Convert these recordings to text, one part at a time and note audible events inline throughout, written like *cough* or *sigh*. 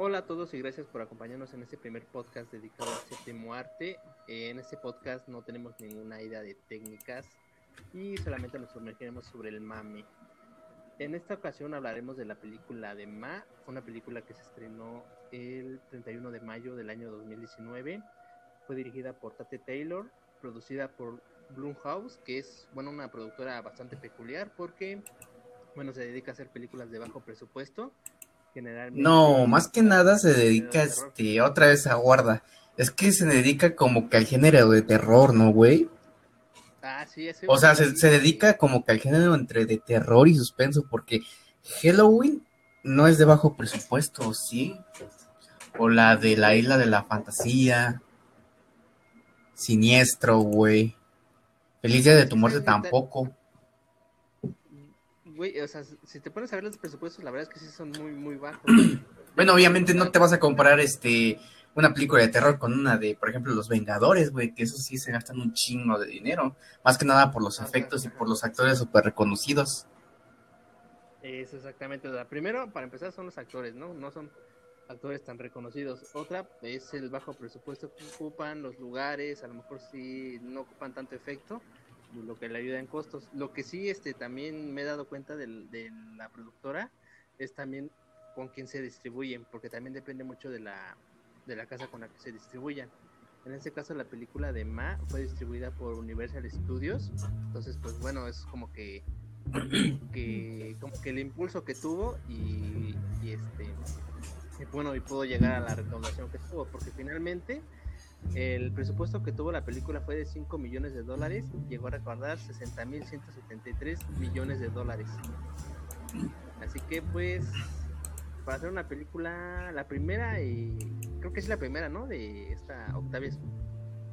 Hola a todos y gracias por acompañarnos en este primer podcast dedicado al séptimo arte. En este podcast no tenemos ninguna idea de técnicas y solamente nos sumergiremos sobre el mami. En esta ocasión hablaremos de la película de Ma, una película que se estrenó el 31 de mayo del año 2019. Fue dirigida por Tate Taylor, producida por Blumhouse, que es bueno una productora bastante peculiar porque bueno se dedica a hacer películas de bajo presupuesto no, más que nada se dedica este, otra vez a guarda. Es que se dedica como que al género de terror, ¿no, güey? Ah, sí, O sea, se, dedica como que al género entre de terror y suspenso, porque Halloween no es de bajo presupuesto, ¿sí? O la de la isla de la fantasía. Siniestro, güey. Feliz día de tu muerte tampoco güey, o sea, si te pones a ver los presupuestos, la verdad es que sí son muy, muy bajos. *clears throat* bueno, obviamente no te vas a comparar este una película de terror con una de, por ejemplo, Los Vengadores, güey, que eso sí se gastan un chingo de dinero. Más que nada por los efectos y por los actores súper reconocidos. Es exactamente. La primero, para empezar, son los actores, ¿no? No son actores tan reconocidos. Otra es el bajo presupuesto que ocupan, los lugares, a lo mejor sí no ocupan tanto efecto lo que le ayuda en costos. Lo que sí este también me he dado cuenta de, de la productora es también con quién se distribuyen, porque también depende mucho de la, de la casa con la que se distribuyan. En este caso la película de Ma fue distribuida por Universal Studios, entonces pues bueno, es como que, que como que el impulso que tuvo y, y este bueno y pudo llegar a la recaudación que tuvo, porque finalmente el presupuesto que tuvo la película fue de 5 millones de dólares llegó a recaudar 60.173 millones de dólares. Así que pues para hacer una película, la primera y creo que es la primera, ¿no? De esta Octavia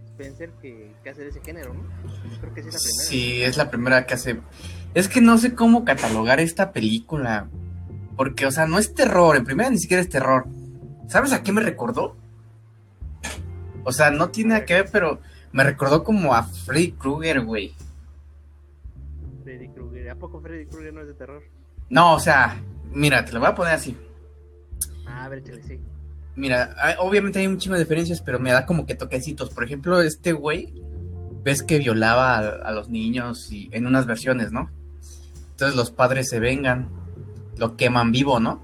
Spencer que, que hace de ese género, ¿no? Creo que sí es la primera. Sí, es la primera que hace. Es que no sé cómo catalogar esta película. Porque, o sea, no es terror. En primera ni siquiera es terror. ¿Sabes a qué me recordó? O sea, no tiene nada que ver, pero me recordó como a Freddy Krueger, güey. Freddy Krueger. ¿A poco Freddy Krueger no es de terror? No, o sea, mira, te lo voy a poner así. Ah, a ver, chale, sí. Mira, obviamente hay un chingo de diferencias, pero me da como que toquecitos. Por ejemplo, este güey, ves que violaba a, los niños y en unas versiones, ¿no? Entonces los padres se vengan, lo queman vivo, ¿no?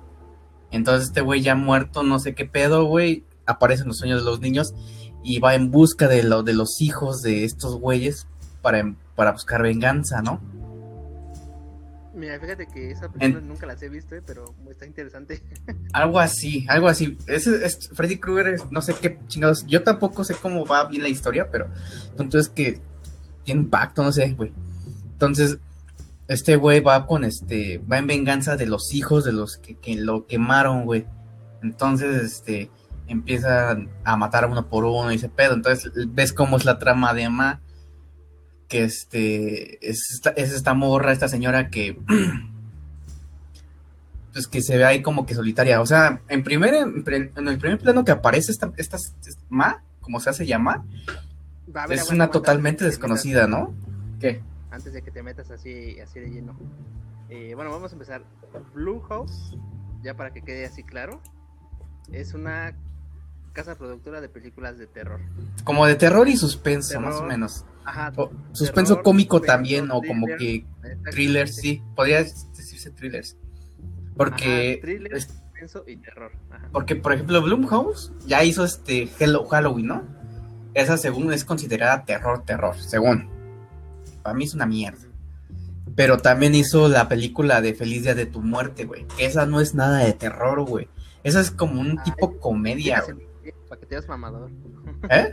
Entonces este güey ya muerto, no sé qué pedo, güey, aparece en los sueños de los niños y va en busca de, lo, de los hijos de estos güeyes para, para buscar venganza, ¿no? Mira, fíjate que esa película nunca las he visto, eh, pero está interesante. *laughs* Algo así, algo así. Ese es Freddy Krueger, no sé qué chingados. Yo tampoco sé cómo va bien la historia, pero entonces que tiene impacto, no sé, güey. Entonces, este güey va con este, va en venganza de los hijos de los que, que lo quemaron, güey. Entonces, este, empiezan a matar a uno por uno y ese pedo. Entonces ves cómo es la trama de Emma, que este es esta, morra, esta señora que *clears throat* pues que se ve ahí como que solitaria. O sea, en primer en, el primer plano que aparece esta, esta, Ma, como se hace llamar, es una totalmente desconocida, ¿no? ¿Qué? Antes de que te metas así, así de lleno. Eh, bueno, vamos a empezar. Blue House, ya para que quede así claro, es una casa productora de películas de terror. Como de terror y suspenso, más o menos. Ajá. suspenso cómico también, o como que thrillers, sí, podría decirse thrillers. Porque. thriller, suspenso y terror. Porque, por ejemplo, Bloomhouse ya hizo este Hello, Halloween, ¿no? Esa, según, es considerada terror, terror, según. Para mí es una mierda. Pero también hizo la película de Feliz Día de tu Muerte, güey. Que esa no es nada de terror, güey. Esa es como un tipo comedia, güey. Para que te veas mamador. ¿Eh?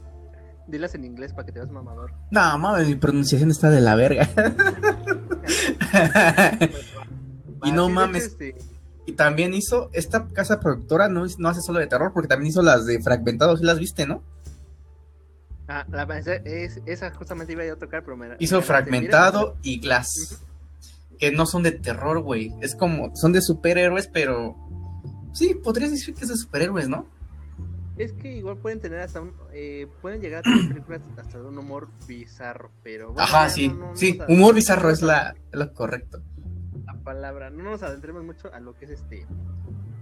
*laughs* Dilas en inglés para que te veas mamador. No, mames, mi pronunciación está de la verga. *laughs* y no mames. Este, y también hizo, esta casa productora no, no hace solo de terror, porque también hizo las de fragmentados, ¿sí las viste, no? Ah, la, es, esa justamente iba a tocar, pero me, Hizo Fragmentado y Glass. Que no son de terror, güey. Es como, son de superhéroes, pero. Sí, podrías decir que es de superhéroes, ¿no? Es que igual pueden tener hasta un. Eh, pueden llegar a tener *clears throat* películas hasta de un humor bizarro, pero. Ajá, sí. sí, humor bizarro es la, lo correcto. La palabra. No nos adentremos mucho a lo que es este.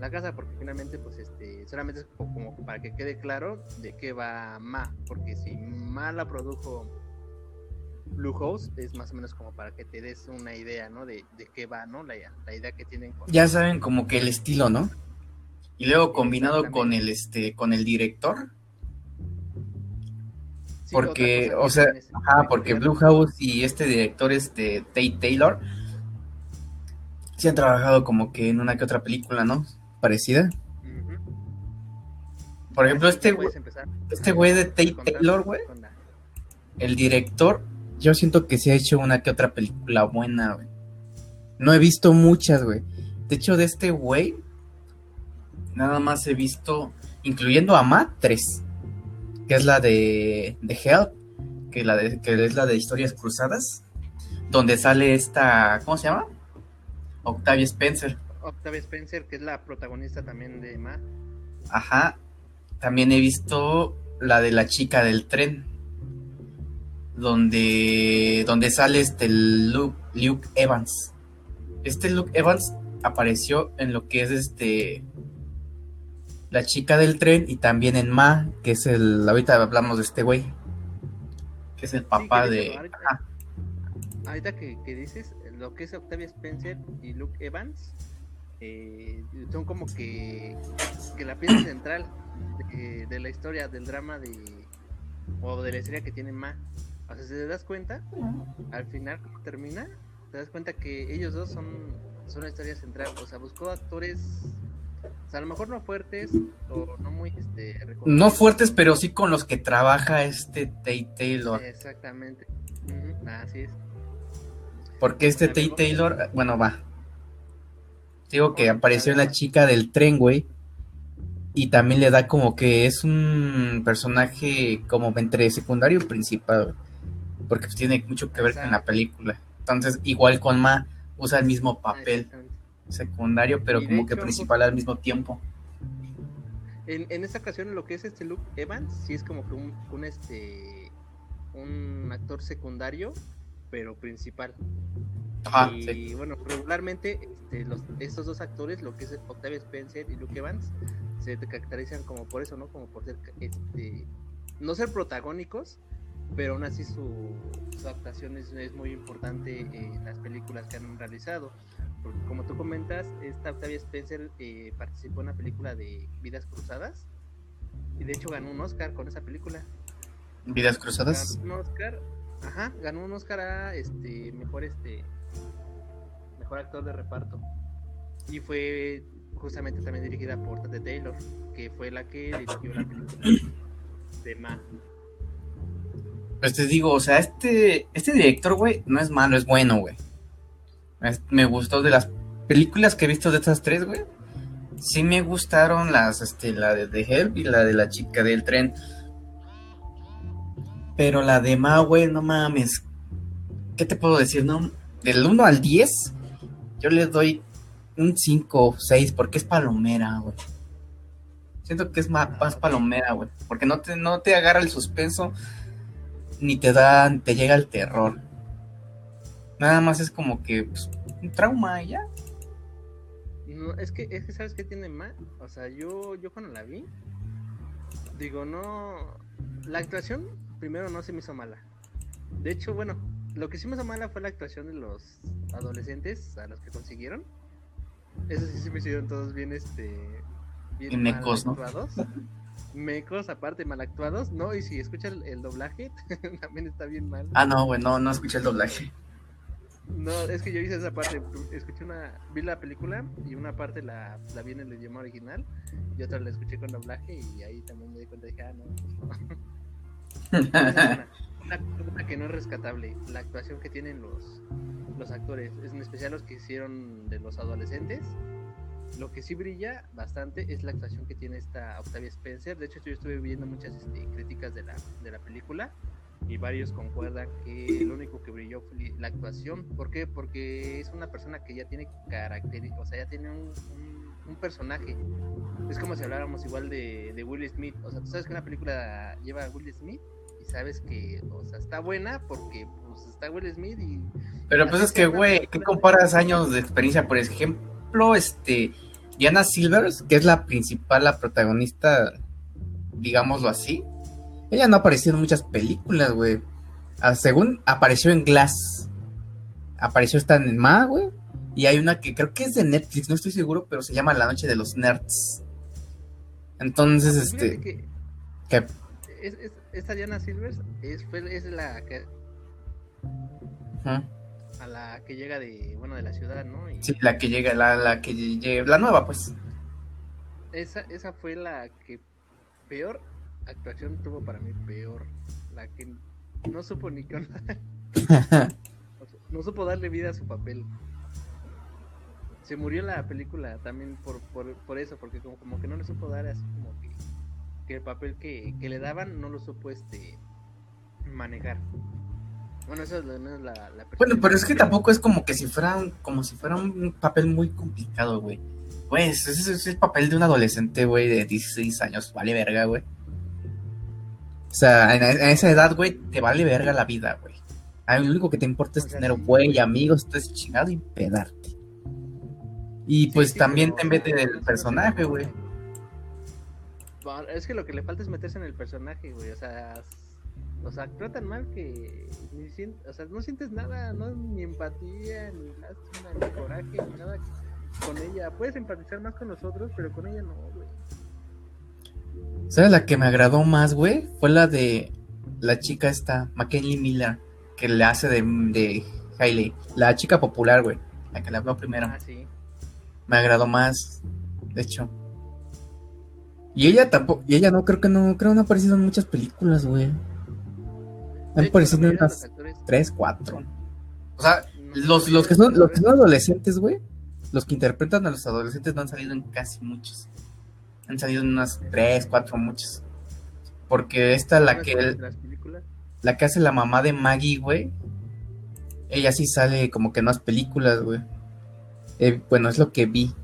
la casa, porque finalmente, pues, este, solamente es como, para que quede claro de qué va Ma, porque si Ma la produjo Bluehost, es más o menos como para que te des una idea, ¿no? De, de qué va, ¿no? La, la idea que tienen. Con... Ya saben como que el estilo, ¿no? Y luego combinado con el, este, con el director. porque, o sea, ajá, porque Bluehouse y este director, este, Tate Taylor, sí han trabajado como que en una que otra película, ¿no? Parecida. Por ejemplo, este, este güey de Tate Taylor, güey, el director, yo siento que se ha hecho una que otra película buena, güey. No he visto muchas, güey. De hecho, de este güey, nada más he visto, incluyendo a Ma, tres. Que es la de, de Help, que, la de, que es la de Historias Cruzadas, donde sale esta, ¿cómo se llama? Octavia Spencer. Octavia Spencer, que es la protagonista también de Ma. Ajá. También he visto la de la chica del tren. Donde, donde sale este Luke, Luke Evans. Este Luke Evans apareció en lo que es este la chica del tren y también en Ma, que es el ahorita hablamos de este güey, que es el papá de ahorita, que, que, dices lo que es Octavia Spencer y Luke Evans eh, son como que, que la pieza *clears throat* central de, la historia, del drama de o de la historia que tiene Ma. O sea, si te das cuenta, al final como termina, te das cuenta que ellos dos son, son la historia central. O sea, buscó actores, o sea, a lo mejor no fuertes o no muy este, No fuertes, pero sí con los que trabaja este Tate Taylor. Exactamente. así es. Porque este Tate Taylor, bueno, va. Digo que apareció la chica del tren, güey. Y también le da como que es un personaje como entre secundario y principal, Porque tiene mucho que ver con la película. Entonces, igual con Ma, usa el mismo papel secundario, pero como que principal al mismo tiempo. En, en, esta ocasión lo que es este Luke Evans sí es como que un, un este un actor secundario pero principal. y bueno, regularmente este, los, estos dos actores, lo que es Octavia Spencer y Luke Evans, se caracterizan como por eso, ¿no? Como por ser, este, no ser protagónicos, pero aún así su, actuación es, muy importante en las películas que han realizado. Porque como tú comentas, esta Octavia Spencer eh, participó en la película de Vidas Cruzadas y de hecho ganó un Oscar con esa película. ¿Vidas Cruzadas? un Oscar Ajá, ganó un Oscar a este mejor este mejor actor de reparto. Y fue justamente también dirigida por Tate Taylor, que fue la que dirigió la película de Ma. Pues te digo, o sea, este este director, güey, no es malo, es bueno, güey. Me gustó de las películas que he visto de estas tres, güey. Sí me gustaron las, este, la de The Help y la de la chica del tren. Pero la de Ma, güey, no mames. ¿Qué te puedo decir? No, del 1 al 10, yo le doy un 5 o 6 porque es palomera, güey. Siento que es más, palomera, güey. Porque no te, no te agarra el suspenso ni te da, te llega el terror. Nada más es como que pues, un trauma ya. No, es que, es que sabes qué tiene mal. O sea, yo, yo cuando la vi, digo, no. La actuación primero no se me hizo mala. De hecho, bueno, lo que sí me hizo mala fue la actuación de los adolescentes a los que consiguieron. Eso sí se me hicieron todos bien, este. Bien mecos, actuados. Mecos, aparte, mal actuados, ¿no? Y si escucha el, doblaje, *laughs* también está bien mal. Ah, no, güey, no, no escuché el doblaje. No, es que yo hice esa parte. Escuché una. Vi la película y una parte la, la vi en el idioma original y otra la escuché con doblaje y ahí también me di cuenta y dije, ah, no, pues no. *laughs* una, cosa que no es rescatable, la actuación que tienen los, los actores, en especial los que hicieron de los adolescentes. Lo que sí brilla bastante es la actuación que tiene esta Octavia Spencer. De hecho, yo estuve viendo muchas este, críticas de la, de la película y varios concuerdan que lo único que brilló fue la actuación. ¿Por qué? Porque es una persona que ya tiene carácter, o sea, ya tiene un, un, personaje. Es como si habláramos igual de, de, Will Smith. O sea, tú sabes que una película lleva a Will Smith sabes que, o sea, está buena porque pues está Will Smith y... Pero pues es que, güey, ¿qué comparas años de experiencia? Por ejemplo, este, Diana Silvers, que es la principal, la protagonista, digámoslo así, ella no apareció en muchas películas, güey. Ah, según apareció en Glass, apareció esta en Ma, güey. Y hay una que creo que es de Netflix, no estoy seguro, pero se llama La Noche de los Nerds. Entonces, este. Que, que es, es, esta Diana Silvers es, es la que. A la que llega de, bueno, de la ciudad, ¿no? Y... Sí, la que llega, la, la que llega, la nueva, pues. Esa, esa fue la que peor actuación tuvo para mí, peor. La que no supo ni qué *laughs* no supo darle vida a su papel. Se murió la película también por, por, por eso, porque como, como, que no le supo dar así como que, que el papel que, que, le daban no lo supo este manejar. Bueno, eso es, no es la, la Bueno, pero es que tampoco es como que si fuera un, como si fuera un papel muy complicado, güey. Pues ese es el papel de un adolescente, güey, de 16 años, vale verga, güey. O sea, en, en esa edad, güey, te vale verga la vida, güey. Lo único que te importa es tener güey, amigos, todo es chingado y pedarte. Y pues sí, también te mete en el personaje, güey. Es que lo que le falta es meterse en el personaje, güey. O sea, o sea, actúa tan mal que ni o sea, no sientes nada, no ni empatía, ni lástima, ni coraje, ni nada con ella. Puedes empatizar más con nosotros, pero con ella no, güey. ¿Sabes la que me agradó más, güey? Fue la de la chica esta, McKinley Miller, que le hace de, de Hailey. La chica popular, güey. La que le habló primero. Ah, sí. Me agradó más, de hecho. Y ella tampoco, y ella no creo que no, creo que no ha aparecido en muchas películas, güey. Han aparecido en unas tres, cuatro. O sea, los, los que son, los que son adolescentes, güey, los que interpretan a los adolescentes no han salido en casi muchos. Han salido unas tres, cuatro, muchas. Porque esta, la que. La que hace la mamá de Maggie, güey. Ella sí sale como que en más películas, güey. Eh, bueno, es lo que vi.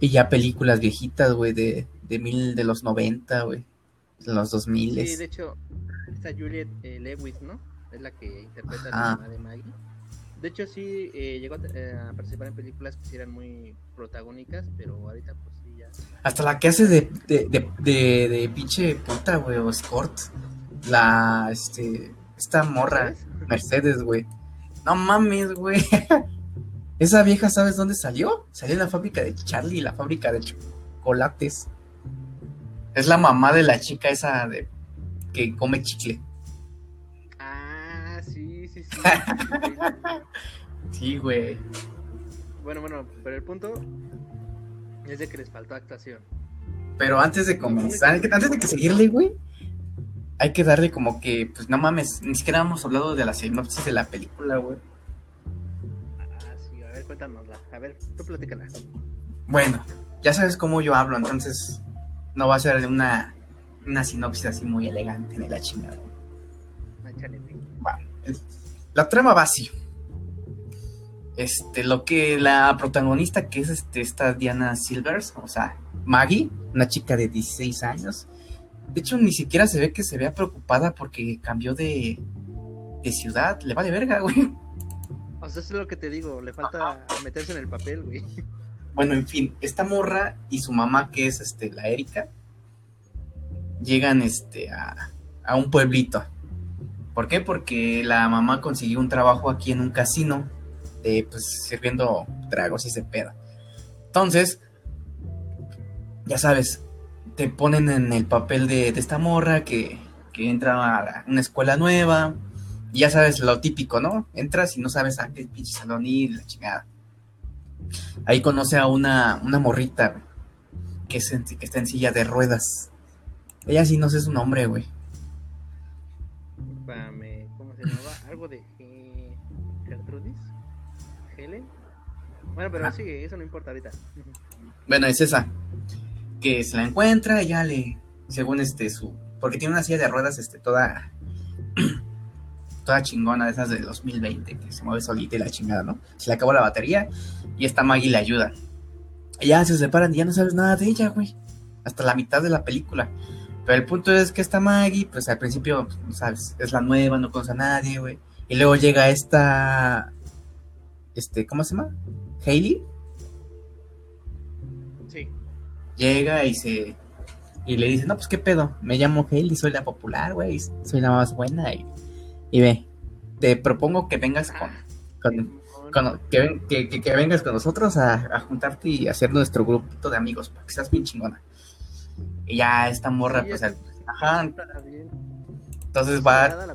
Y ya películas viejitas, güey, de, de mil, de los 90, güey. De los 2000. Sí, de hecho, está Juliet eh, Lewis, ¿no? Es la que interpreta a la mamá de Maggie. De hecho, sí, eh, llegó a, eh, a, participar en películas que sí eran muy protagónicas, pero ahorita pues sí ya... Hasta la que hace de, de, de, de, de pinche puta, güey, o escort. La, este, esta morra, Mercedes, güey. No mames, güey. *laughs* Esa vieja, ¿sabes dónde salió? Salió en la fábrica de Charlie, la fábrica de chocolates. Es la mamá de la chica esa de que come chicle. *laughs* Sí, güey. Bueno, bueno, pero el punto es de que les faltó actuación. Pero antes de comenzar, antes de que seguirle, güey, hay que darle como que, pues no mames, ni siquiera hemos hablado de la sinopsis de la película, güey. Ah, sí, a ver, cuéntanosla. A ver, tú platícala. Bueno, ya sabes cómo yo hablo, entonces no va a ser una, una sinopsis así muy elegante ni la chingada. Bueno, la trama va así. Este, lo que la protagonista, que es este, esta Diana Silvers, o sea, Maggie, una chica de 16 años, de hecho, ni siquiera se ve que se vea preocupada porque cambió de, de ciudad. Le vale verga, güey. O sea, eso es lo que te digo. Le falta meterse en el papel, güey. Bueno, en fin, esta morra y su mamá, que es este, la Erika, llegan este, a, a un pueblito. ¿Por qué? Porque la mamá consiguió un trabajo aquí en un casino, de, pues sirviendo tragos y se peda. Entonces, ya sabes, te ponen en el papel de, esta morra que, que, entra a una escuela nueva. Y ya sabes lo típico, ¿no? Entras y no sabes a qué pinche salón ir, la chingada. Ahí conoce a una, una morrita que, que está en silla de ruedas. Ella sí no sé su nombre, güey. Bueno, pero ah. sí, eso no importa ahorita. Bueno, es esa que se la encuentra, ya le, según este, su, porque tiene una silla de ruedas, este, toda, *clears throat* toda chingona de esas de 2020, que se mueve solita y la chingada, ¿no? Se le acabó la batería y esta Maggie le ayuda. Y ya se separan y ya no sabes nada de ella, güey, hasta la mitad de la película. Pero el punto es que esta Maggie, pues al principio, pues, no sabes, es la nueva, no conoce a nadie, güey. Y luego llega esta, este, ¿cómo se llama? Heidi. Sí. Llega y se. Y le dice, no, pues qué pedo, me llamo Hayley soy la popular, güey, soy la más buena. Y, y ve, te propongo que vengas con. que, vengas con nosotros a, a, juntarte y hacer nuestro grupito de amigos, porque estás bien chingona. Y ya esta morra, pues, es, ajá. Entonces va,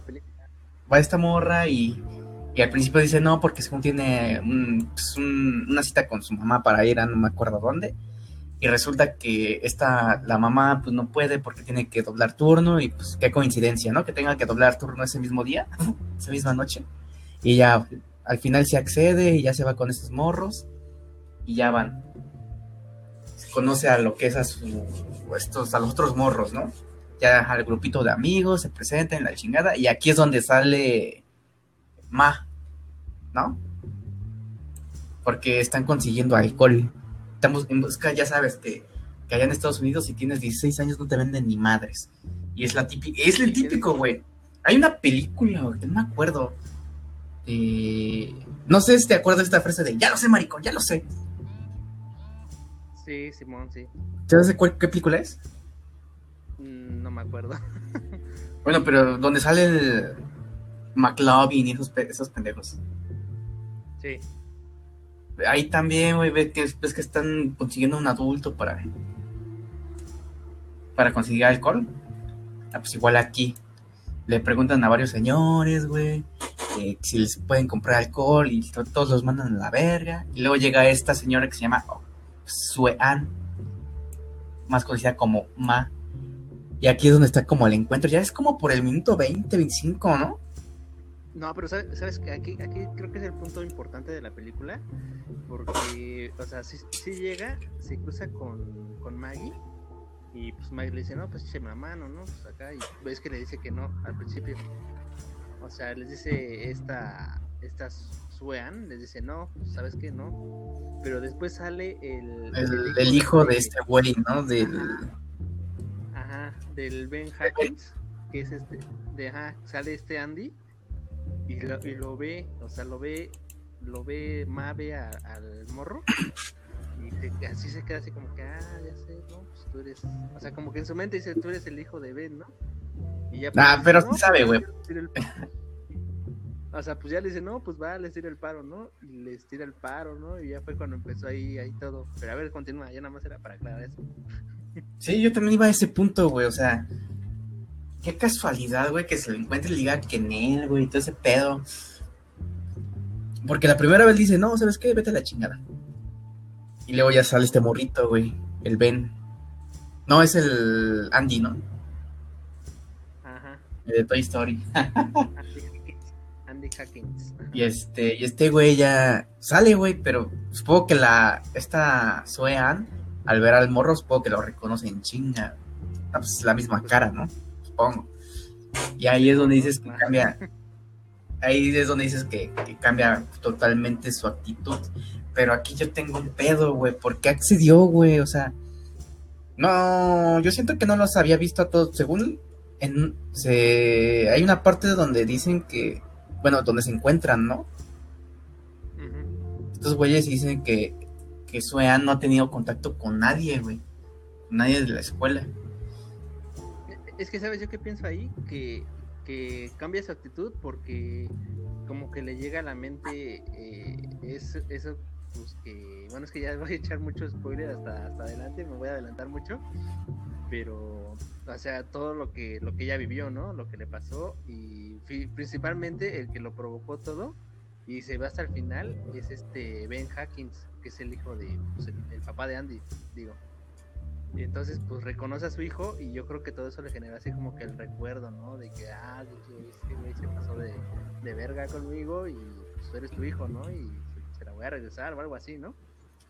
va esta morra y y, al principio dice no, porque según tiene pues, un, una cita con su mamá para ir a no me acuerdo dónde y resulta que esta, la mamá pues no puede porque tiene que doblar turno y pues qué coincidencia, ¿no? Que tenga que doblar turno ese mismo día, *laughs* esa misma noche. Y ya al final se accede y ya se va con estos morros y ya van. Se conoce a lo que es a, su, estos, a los otros morros, ¿no? Ya al grupito de amigos se presentan en la chingada y aquí es donde sale Ma, ¿no? Porque están consiguiendo alcohol estamos en busca, ya sabes, que, que allá en Estados Unidos si tienes 16 años no te venden ni madres. Y es la típica, es el típico, güey. Hay una película, güey, no me acuerdo. no sé si te acuerdas de esta frase de, ya lo sé, maricón, ya lo sé. Sí, Simón, sí. ¿Sabes de cuál, qué película es? Mm, no me acuerdo. *laughs* bueno, pero donde sale el McLovin y esos, esos pendejos. Sí. Ahí también, güey, ves que, ves que están consiguiendo un adulto para, para conseguir alcohol. Ah, pues igual aquí. Le preguntan a varios señores, güey, si les pueden comprar alcohol y todos los mandan a la verga. Y luego llega esta señora que se llama Suean, más conocida como Ma. Y aquí es donde está como el encuentro. Ya es como por el minuto 20, 25, ¿no? No, pero sabes, que aquí, aquí creo que es el punto importante de la película, porque, o sea, si, llega, se cruza con, con, Maggie, y pues Maggie le dice, no, pues écheme la mano, ¿no? Pues acá, y ves que le dice que no al principio. O sea, les dice esta, esta Suean, les dice, no, pues, ¿sabes qué? No. Pero después sale el... El, hijo, de, este güey, ¿no? Del... Ajá, del Ben Hackins, que es este, de, ajá, sale este Andy y lo, y lo ve, o sea, lo ve, lo ve Mave al morro y así se queda así como que, ah, ya sé, no, pues tú eres, o sea, como que en su mente dice, tú eres el hijo de Ben, ¿no? Y ya, ah, pero sí sabe, güey. O sea, pues ya le dice, no, pues va, les tira el paro, ¿no? Y les tira el paro, ¿no? Y ya fue cuando empezó ahí, ahí todo. Pero a ver, continúa, ya nada más era para aclarar eso. Sí, yo también iba a ese punto, güey, o sea, Qué casualidad, güey, que se lo encuentre y diga que él, güey, todo ese pedo. Porque la primera vez dice, no, ¿sabes qué? Vete a la chingada. Y luego ya sale este morrito, güey, el Ben. No, es el Andy, ¿no? Ajá. El de Toy Story. Andy Hackins. Y este, y este güey ya sale, güey, pero supongo que la, esta Zoe al ver al morro, supongo que lo reconoce en chinga. Ah, pues la misma cara, ¿no? Supongo. Y ahí es donde dices que cambia, ahí es donde dices que, cambia totalmente su actitud. Pero aquí yo tengo un pedo, güey. ¿Por qué accedió, güey? O sea, no, yo siento que no los había visto a todos. Según en, se, hay una parte donde dicen que, bueno, donde se encuentran, ¿no? Estos güeyes dicen que, que Suean no ha tenido contacto con nadie, güey. Nadie de la escuela es que, ¿sabes yo qué pienso ahí? Que, que cambia su actitud porque como que le llega a la mente eh, eso, pues que, bueno, es que ya *laughs* voy a echar mucho spoiler hasta, hasta adelante, me voy a adelantar mucho, pero, o sea, todo lo que, lo que ella vivió, ¿no? Lo que le pasó y principalmente el que lo provocó todo y se va hasta el final es este Ben Hackins, que es el hijo de, pues, el papá de Andy, digo. Y entonces, pues reconoce a su hijo y yo creo que todo eso le genera así como que el recuerdo, ¿no? De que, ah, este güey se pasó de, de, verga conmigo y pues tú eres tu hijo, ¿no? Y se la voy a regresar o algo así, ¿no?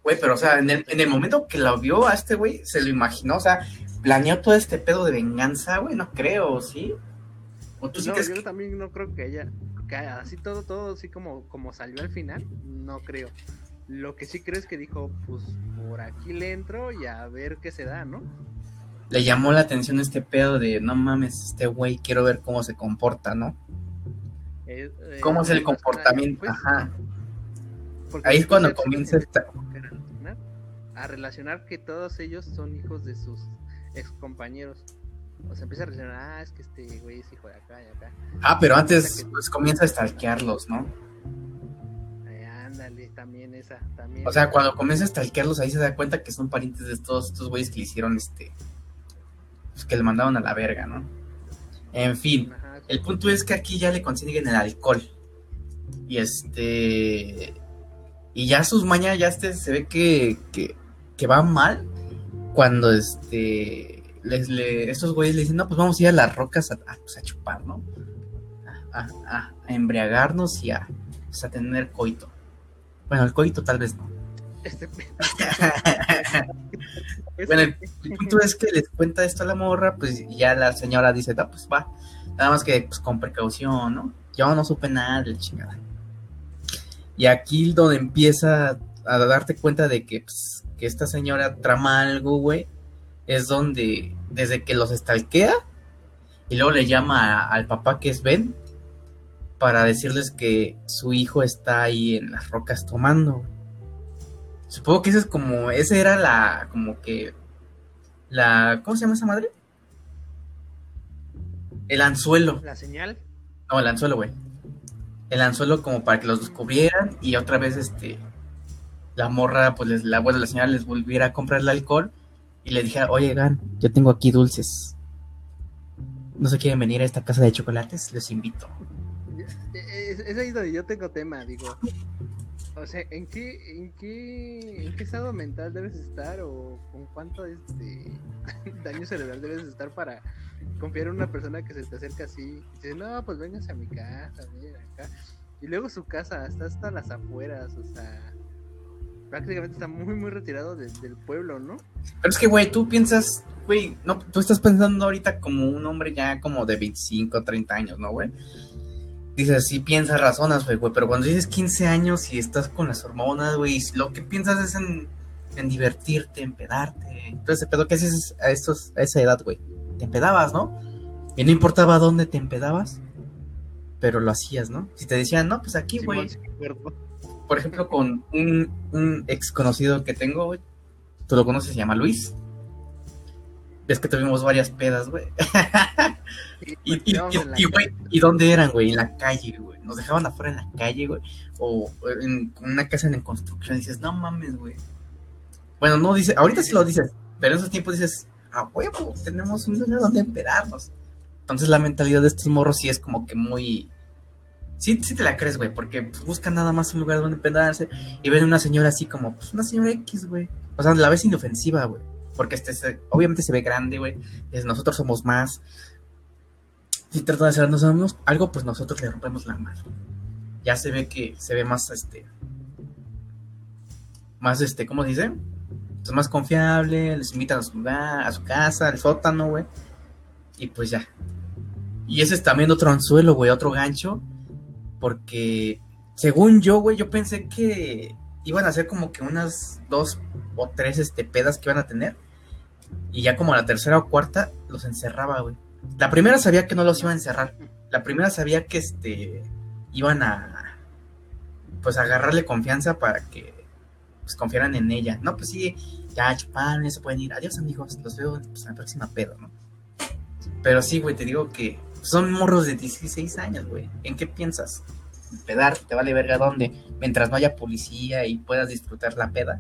Güey, pero o sea, en el, en el momento que lo vio a este güey, se lo imaginó, o sea, planeó todo este pedo de venganza, güey, no creo, ¿sí? ¿O tú sí no, yo también no creo que ella, que así todo, todo así como, como salió al final, no creo. Lo que sí creo es que dijo, pues por aquí le entro y a ver qué se da, ¿no? Le llamó la atención este pedo de, no mames, este güey, quiero ver cómo se comporta, ¿no? Eh, eh, ¿Cómo es el comportamiento? Ajá. Ahí es cuando comienza esta... a relacionar que todos ellos son hijos de sus ex compañeros. O sea, empieza a relacionar, ah, es que este güey es hijo de acá y acá. Ah, pero antes pues comienza a stalkearlos, ¿no? Ándale, también esa, también. O sea, cuando comienza a stalkearlos ahí se da cuenta que son parientes de todos estos güeyes que le hicieron este... Pues que le mandaron a la verga, ¿no? En fin, el punto es que aquí ya le consiguen el alcohol. Y este... Y ya sus mañas ya este, se ve que, que, que va mal cuando este les, le, estos güeyes le dicen, no, pues vamos a ir a las rocas a, pues, a chupar, ¿no? A, a, embriagarnos y a, pues, a tener coito. Bueno, el coito tal vez no. Este *laughs* *laughs* bueno, el, punto es que les cuenta esto a la morra, pues ya la señora dice, no, pues va, nada más que pues con precaución, ¿no? Yo no supe nada del chingada. Y aquí donde empieza a darte cuenta de que, pues, que esta señora trama algo, güey, es donde, desde que los estalquea, y luego le llama al papá que es Ben, para decirles que su hijo está ahí en las rocas tomando. Supongo que ese es como, ese era la, como que, la, ¿cómo se llama esa madre? El anzuelo. ¿La señal? No, el anzuelo, güey. El anzuelo como para que los descubrieran y otra vez, este, la morra, pues la abuela, la señora les volviera a comprar el alcohol y le dije, oye, Gan, yo tengo aquí dulces. ¿No se quieren venir a esta casa de chocolates? Les invito. Es, ahí donde yo tengo tema, digo. O sea, ¿en qué, en qué, en qué estado mental debes estar o con cuánto este *laughs* daño cerebral debes estar para confiar en una persona que se te acerca así dice, no, pues vengas a mi casa, acá. Y luego su casa, está hasta las afueras, o sea, prácticamente está muy, muy retirado del pueblo, ¿no? Pero es que, güey, tú piensas, güey, no, tú estás pensando ahorita como un hombre ya como de 25, 30 años, ¿no, güey? Dices, sí piensas, razonas, güey, pero cuando dices 15 años y estás con las hormonas, güey, lo que piensas es en, en divertirte, en pedarte. Entonces, ¿pero qué haces a, estos, a esa edad, güey? Te empedabas, ¿no? Y no importaba dónde te empedabas, pero lo hacías, ¿no? Si te decían, no, pues aquí, güey por ejemplo, con un, un ex conocido que tengo, güey. Tú lo conoces, se llama Luis. Ves que tuvimos varias pedas, güey. *laughs* y, y, y, güey, ¿y dónde eran, güey? En la calle, güey. Nos dejaban afuera en la calle, güey. O en una casa en construcción. Y dices, no mames, güey. Bueno, no dice, ahorita sí lo dices, pero en esos tiempos dices, a huevo, tenemos un lugar donde empedarnos. Entonces la mentalidad de estos morros sí es como que muy, sí, sí te la crees, güey, porque pues, buscan nada más un lugar donde pedarse y ven una señora así como, pues una señora X, güey. O sea, la ves inofensiva, güey. Porque este, obviamente se ve grande, güey. Nosotros somos más. Si trata de hacernos algo, pues nosotros le rompemos la mano. Ya se ve que se ve más, este. Más, este, ¿cómo dice? Es más confiable, les invitan a su lugar, a su casa, al sótano, güey. Y pues ya. Y ese es también otro anzuelo, güey, otro gancho porque según yo, güey, yo pensé que iban a ser como que unas dos o tres este, pedas que iban a tener. Y ya como la tercera o cuarta los encerraba, güey. La primera sabía que no los iba a encerrar. La primera sabía que este iban a pues agarrarle confianza para que pues confiaran en ella. No, pues sí, ya chupan, ya se pueden ir. Adiós amigos, los veo pues, en la próxima pedo, ¿no? Pero sí, güey, te digo que son morros de 16 años, güey. ¿En qué piensas? Pedar, te vale verga dónde. Mientras no haya policía y puedas disfrutar la peda.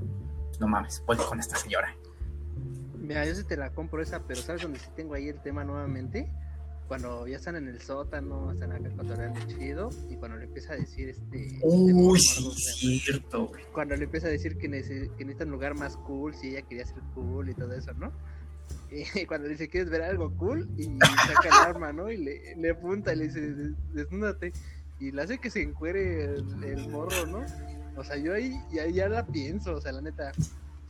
No mames, voy con esta señora. Mira, yo sí te la compro esa, pero ¿sabes dónde sí tengo ahí el tema nuevamente? Cuando ya están en el sótano, están acá cotorreando chido, y cuando le empieza a decir este. Uy, sí, cierto, güey. Cuando le empieza a decir que, que necesita un lugar más cool, si ella quería ser cool y todo eso, ¿no? *laughs* Y cuando le dice, ¿quieres ver algo cool? Y saca el arma, ¿no? Y le, le apunta y le dice, desnúdate. Y le hace que se encuere el, morro, ¿no? O sea, yo ahí, ya la pienso, o sea, la neta,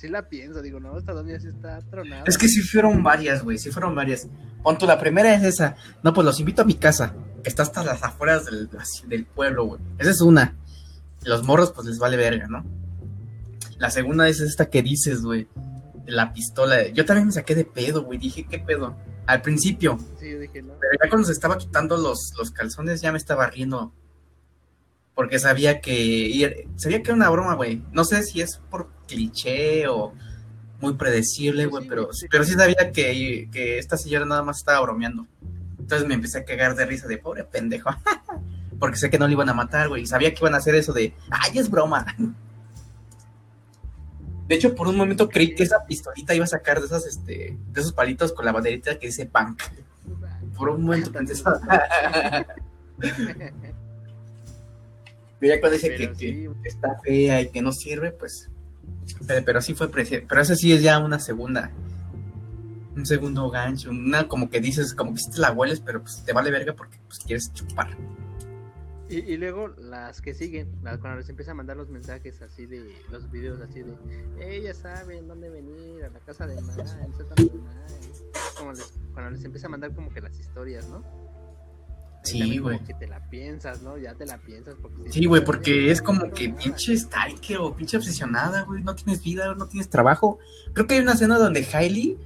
sí la pienso, digo, no, esta sí está tronada. Es que sí fueron varias, güey, sí fueron varias. Pon la primera es esa. No, pues los invito a mi casa, que está hasta las afueras del, del pueblo, güey. Esa es una. Los morros, pues les vale verga, ¿no? La segunda es esta que dices, güey la pistola. Yo también me saqué de pedo, güey. Dije, ¿qué pedo? Al principio. Sí, dije, no. Pero ya cuando se estaba quitando los, los calzones, ya me estaba riendo. Porque sabía que. Sabía que era una broma, güey. No sé si es por cliché o muy predecible, güey, sí, pero, sí. pero sí sabía que, que esta señora nada más estaba bromeando. Entonces me empecé a cagar de risa de pobre pendejo. *laughs* Porque sé que no le iban a matar, güey. Y sabía que iban a hacer eso de, ay, es broma. *laughs* De hecho, por un momento creí que esa pistolita iba a sacar de esas, este, de esos palitos con la banderita que dice punk. Por un momento pensé *laughs* ya cuando dice que, Pero que sí, está fea y que no sirve, pues. Pero, sí fue preci- Pero esa sí es ya una segunda. Un segundo gancho. Una como que dices, como que sí te la hueles, pero pues te vale verga porque pues quieres chupar. Y, y luego las que siguen, las, cuando les empieza a mandar los mensajes así de los videos así de, ellas saben dónde venir, a la casa de el sótano de Mae", como les- cuando les empieza a mandar como que las historias, ¿no? Sí, güey. que te la piensas, ¿no? Ya te la piensas. Porque Sí, güey, porque es como que pinche stalker o pinche obsesionada, güey. No tienes vida, no tienes trabajo. Creo que hay una escena donde Hailey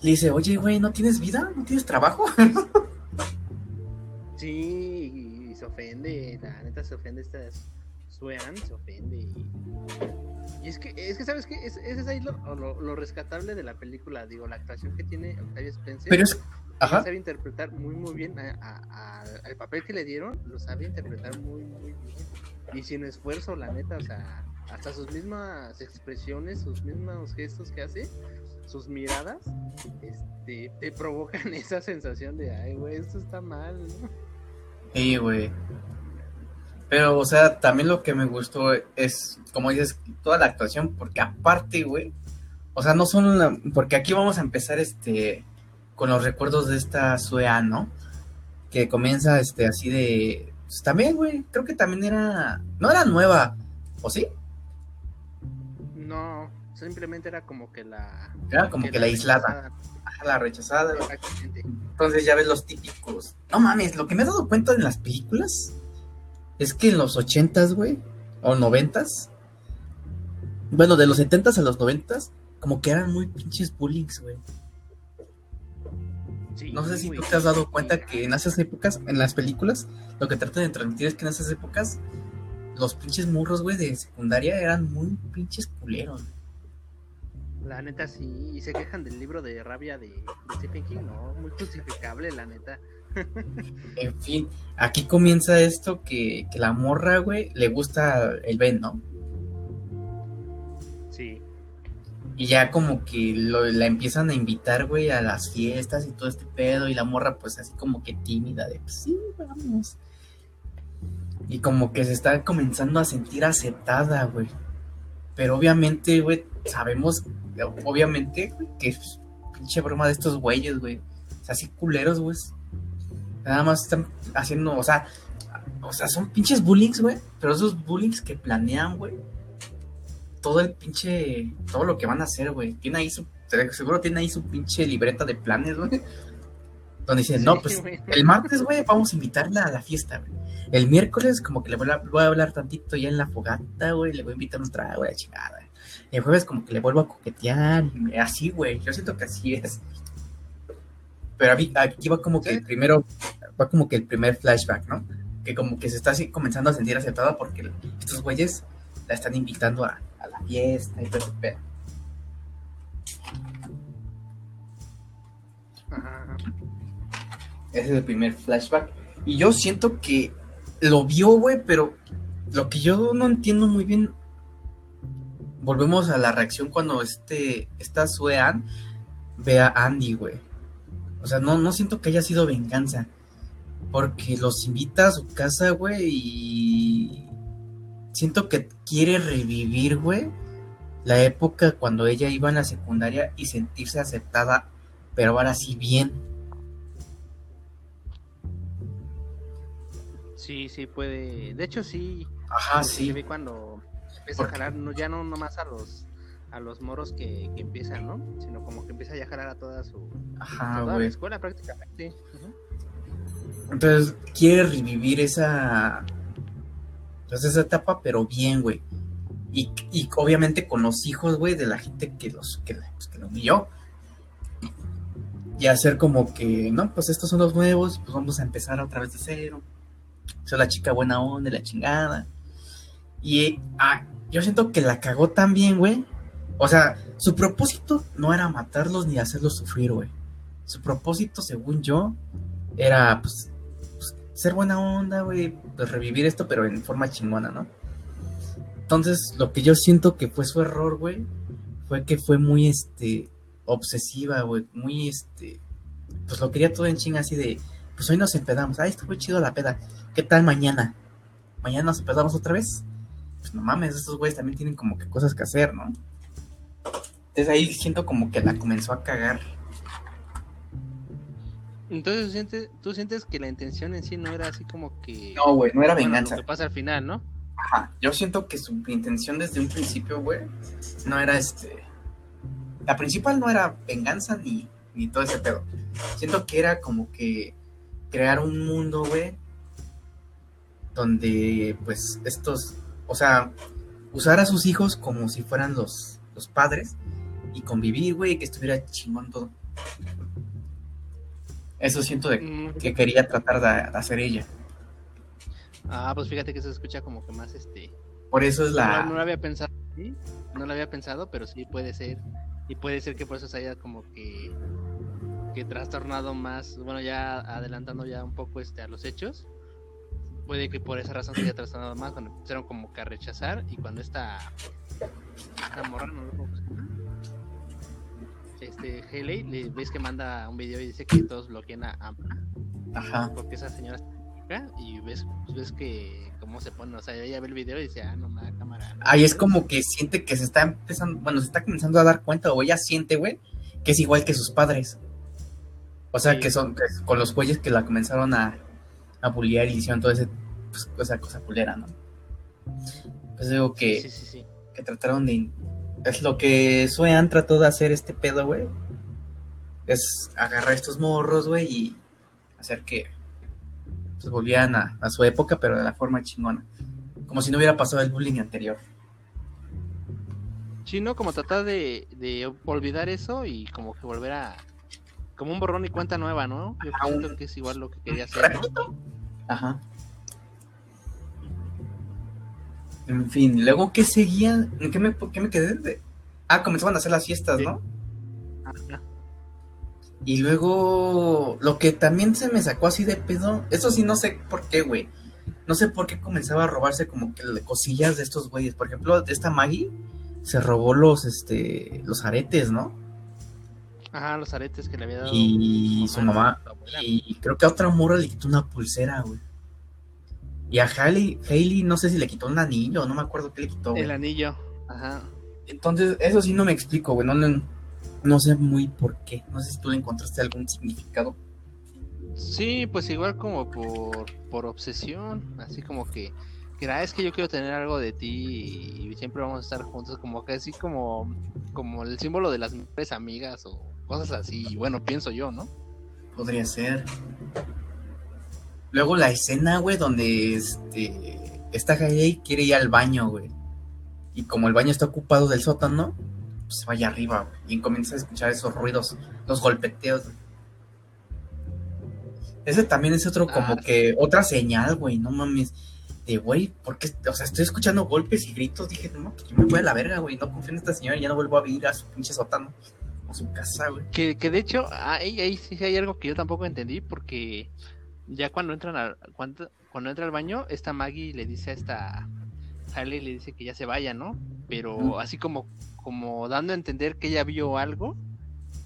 le dice, oye, güey, ¿no tienes vida? ¿No tienes trabajo? *laughs* Sí, y, se ofende, la neta se ofende esta Suean, se ofende. Y, y es que, es que ¿sabes qué? Es, ese es ahí lo, lo, lo rescatable de la película, digo, la actuación que tiene Octavia Spencer. Pero es. Ella Ajá. sabe interpretar muy muy bien a- a- a- al papel que le dieron, lo sabe interpretar muy muy bien. Y sin esfuerzo, la neta, o sea, hasta sus mismas expresiones, sus mismos gestos que hace, sus miradas, este, te *laughs* provocan esa sensación de, ay, güey, esto está mal, ¿no? Sí, güey. Pero, o sea, también lo que me gustó es, como dices, toda la actuación, porque aparte, güey, o sea, no son la- porque aquí vamos a empezar, este, con los recuerdos de esta Suea, ¿no? Que comienza, este, así de, pues también, güey, creo que también era, no era nueva, ¿o sí? No, simplemente era como que la... Era como que la aislada, rechazada. Ajá, la rechazada. Entonces ya ves los típicos. No mames, lo que me he dado cuenta en las películas es que en los ochentas, güey, o noventas, bueno, de los setentas a los noventas, como que eran muy pinches bullings, güey. Sí, No sé si tú te has dado cuenta que en esas épocas, en las películas, lo que tratan de transmitir es que en esas épocas los pinches murros, güey, de secundaria eran muy pinches culeros. La neta sí, y se quejan del libro de rabia de, de Stephen King, no, muy justificable, la neta. En fin, aquí comienza esto que, que la morra, güey, le gusta el Ben, ¿no? Sí. Y ya como que lo- la empiezan a invitar, güey, a las fiestas y todo este pedo. Y la morra, pues así como que tímida, de pues sí, vamos. Y como que se está comenzando a sentir aceptada, güey. Pero obviamente, güey, sabemos, obviamente, güey, que es pinche broma de estos güeyes, güey. O sea, así culeros, güey. Nada más están haciendo, o sea, o sea, son pinches bullings, güey. Pero esos bullings que planean, güey todo el pinche, todo lo que van a hacer, güey. Tiene ahí su, seguro tiene ahí su pinche libreta de planes, güey. *laughs* Donde dicen, Sí, no, pues el martes, güey, vamos a invitarla a la fiesta, güey. El miércoles, como que le voy a, voy a hablar tantito ya en la fogata, güey. Le voy a invitar un trago, güey, a chingada. El jueves, como que le vuelvo a coquetear. así, güey. Yo siento que así es. Pero aquí va como que el primero, va como que el primer flashback, ¿no? Que como que se está así comenzando a sentir aceptada porque estos güeyes la están invitando a, a la fiesta y todo ese pedo. Ese es el primer flashback. Y yo siento que lo vio, güey, pero lo que yo no entiendo muy bien. Volvemos a la reacción cuando este, esta Suean ve a Andy, güey. O sea, no, no siento que haya sido venganza. Porque los invita a su casa, güey, y siento que quiere revivir, güey, la época cuando ella iba en la secundaria y sentirse aceptada, pero ahora sí bien. Sí, sí puede. De hecho, sí. Ajá, sí. ve cuando empieza a Porque- jalar, no, ya no nomás a los a los moros que, que empiezan, ¿no? Sino como que empieza a jalar a toda su Ajá, toda la güey. escuela prácticamente. Entonces quiere revivir esa. Pues esa etapa, pero bien, güey. Y, y obviamente con los hijos, güey, de la gente que los que, pues, que lo humilló. Y hacer como que, no, pues estos son los nuevos, pues vamos a empezar otra vez de cero. Soy la chica buena onda, la chingada. Y ah, yo siento que la cagó tan bien, güey, O sea, su propósito no era matarlos ni hacerlos sufrir, güey. Su propósito, según yo, era, pues, pues ser buena onda, güey, pues revivir esto, pero en forma chingona, ¿no? Entonces, lo que yo siento que fue su error, güey, fue que fue muy, este, obsesiva, güey, muy, este, pues lo quería todo en chinga así de, pues hoy nos empedamos, ay, estuvo chido la peda, ¿qué tal mañana? ¿Mañana nos empedamos otra vez? Pues no mames, estos güeyes también tienen como que cosas que hacer, ¿no? Entonces ahí siento como que la comenzó a cagar. Entonces ¿tú sientes, tú sientes que la intención en sí no era así como que... No, güey, no era bueno, venganza. Lo que pasa al final, ¿no? Ajá, yo siento que su intención desde un principio, güey, no era este. La principal no era venganza ni, ni todo ese pedo. Siento que era como que crear un mundo, güey, donde pues estos, o sea, usar a sus hijos como si fueran los, los padres y convivir, güey, que estuviera chingón todo. Eso siento de Mm, que quería tratar de, de hacer ella. Ah, pues fíjate que se escucha como que más este... Por eso es la... No, no lo había pensado, ¿sí? No lo había pensado, pero sí puede ser. Y puede ser que por eso se haya como que... Que trastornado más, bueno, ya adelantando ya un poco este a los hechos. Puede que por esa razón se haya trastornado más cuando empezaron como que a rechazar y cuando esta... Esta morra, no llama. Este, Haley, le ves que manda un video y dice que todos bloquean a Ampa Ajá. porque esa señora está y ves, pues ves que cómo se pone, o sea, ella ve el video y dice, ah, no, ma, cámara. no". Ahí es como que siente que se está empezando, bueno, se está comenzando a dar cuenta, o ella siente, güey, que es igual que sus padres. O sea, Sí. que son con los güeyes que la comenzaron a, a bullear y le hicieron toda ese, pues, esa cosa culera, ¿no? Pues digo que, Sí, sí, sí. que trataron de... Es lo que Suean trató de hacer este pedo, güey. Es agarrar estos morros, güey, y hacer que pues, volvieran a, a su época, pero de la forma chingona. Como si no hubiera pasado el bullying anterior. Sí, ¿no? Como tratar de, de olvidar eso y como que volver a... Como un borrón y cuenta nueva, ¿no? Yo un- que es igual lo que quería hacer, ¿no? Ajá. En fin, luego ¿qué seguía? ¿En qué me, qué me quedé? de- Ah, comenzaban a hacer las fiestas, Sí. ¿no? Ajá. Y luego lo que también se me sacó así de pedo, eso sí no sé por qué, güey. No sé por qué comenzaba a robarse como que cosillas de estos güeyes. Por ejemplo, esta Maggie se robó los este los aretes, ¿no? Ajá, los aretes que le había dado Y su mamá y creo que a otra morra le quitó una pulsera, güey. Y a Hailey, Hailey no sé si le quitó un anillo, no me acuerdo qué le quitó, güey. El anillo. Ajá. Entonces, eso sí no me explico, güey. No, no, no sé muy por qué. No sé si tú le encontraste algún significado. Sí, pues igual como por, por obsesión, así como que, que "Ah, es que yo quiero tener algo de ti y siempre vamos a estar juntos, como que así como, como el símbolo de las mejores amigas o cosas así, bueno, pienso yo, ¿no? Podría ser. Luego la escena, güey, donde este esta Hailey quiere ir al baño, güey. Y como el baño está ocupado del sótano, pues se vaya arriba, güey. Y comienza a escuchar esos ruidos, los golpeteos, güey. Ese también es otro, como Ah, que, otra señal, güey, no mames. De, güey, porque, o sea, estoy escuchando golpes y gritos. Dije, no, pues yo me voy a la verga, güey. No confío en esta señora y ya no vuelvo a ir a su pinche sótano. A su casa, güey. Que, que de hecho, ahí, ahí sí hay algo que yo tampoco entendí, porque ya cuando entran al, cuando, cuando entra al baño, esta Maggie le dice a esta Harley, le dice que ya se vaya, ¿no? Pero así como, como dando a entender que ella vio algo,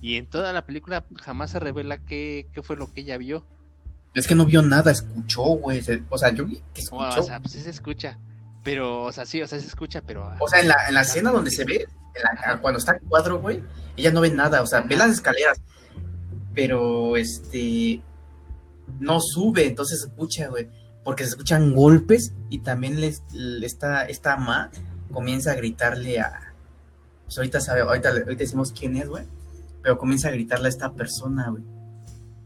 y en toda la película jamás se revela qué, qué fue lo que ella vio. Es que no vio nada, escuchó, güey. O sea, yo vi que escuchó. o sea, pues sí se escucha. Pero, o sea, sí, o sea, se escucha, pero. O sea, en la, en la escena donde se ve, en la- Ajá. cuando está en cuadro, güey, ella no ve nada, o sea, ve las escaleras, pero este no sube, entonces se escucha, güey, porque se escuchan golpes y también les, le- esta, esta ma comienza a gritarle a, pues ahorita sabe, ahorita, ahorita decimos quién es, güey, pero comienza a gritarle a esta persona, güey,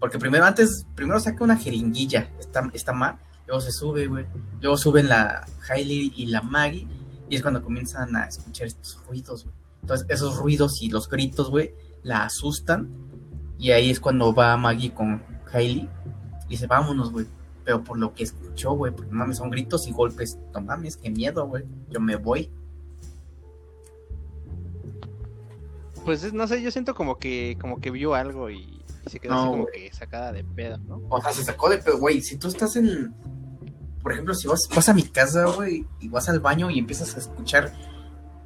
porque primero antes, primero saca una jeringuilla, esta, esta ma, luego se sube, güey, luego suben la Hailey y la Maggie, y es cuando comienzan a escuchar estos ruidos, güey. Entonces, esos ruidos y los gritos, güey, la asustan. Y ahí es cuando va Maggie con Hailey. Y dice, vámonos, güey. Pero por lo que escuchó, güey, porque no mames, son gritos y golpes. No mames, qué miedo, güey. Yo me voy. Pues no sé, yo siento como que, como que vio algo y, se quedó así como que sacada de pedo, ¿no? O sea, se sacó de pedo, güey. Si tú estás en. Por ejemplo, si vas, vas a mi casa, güey, y vas al baño y empiezas a escuchar,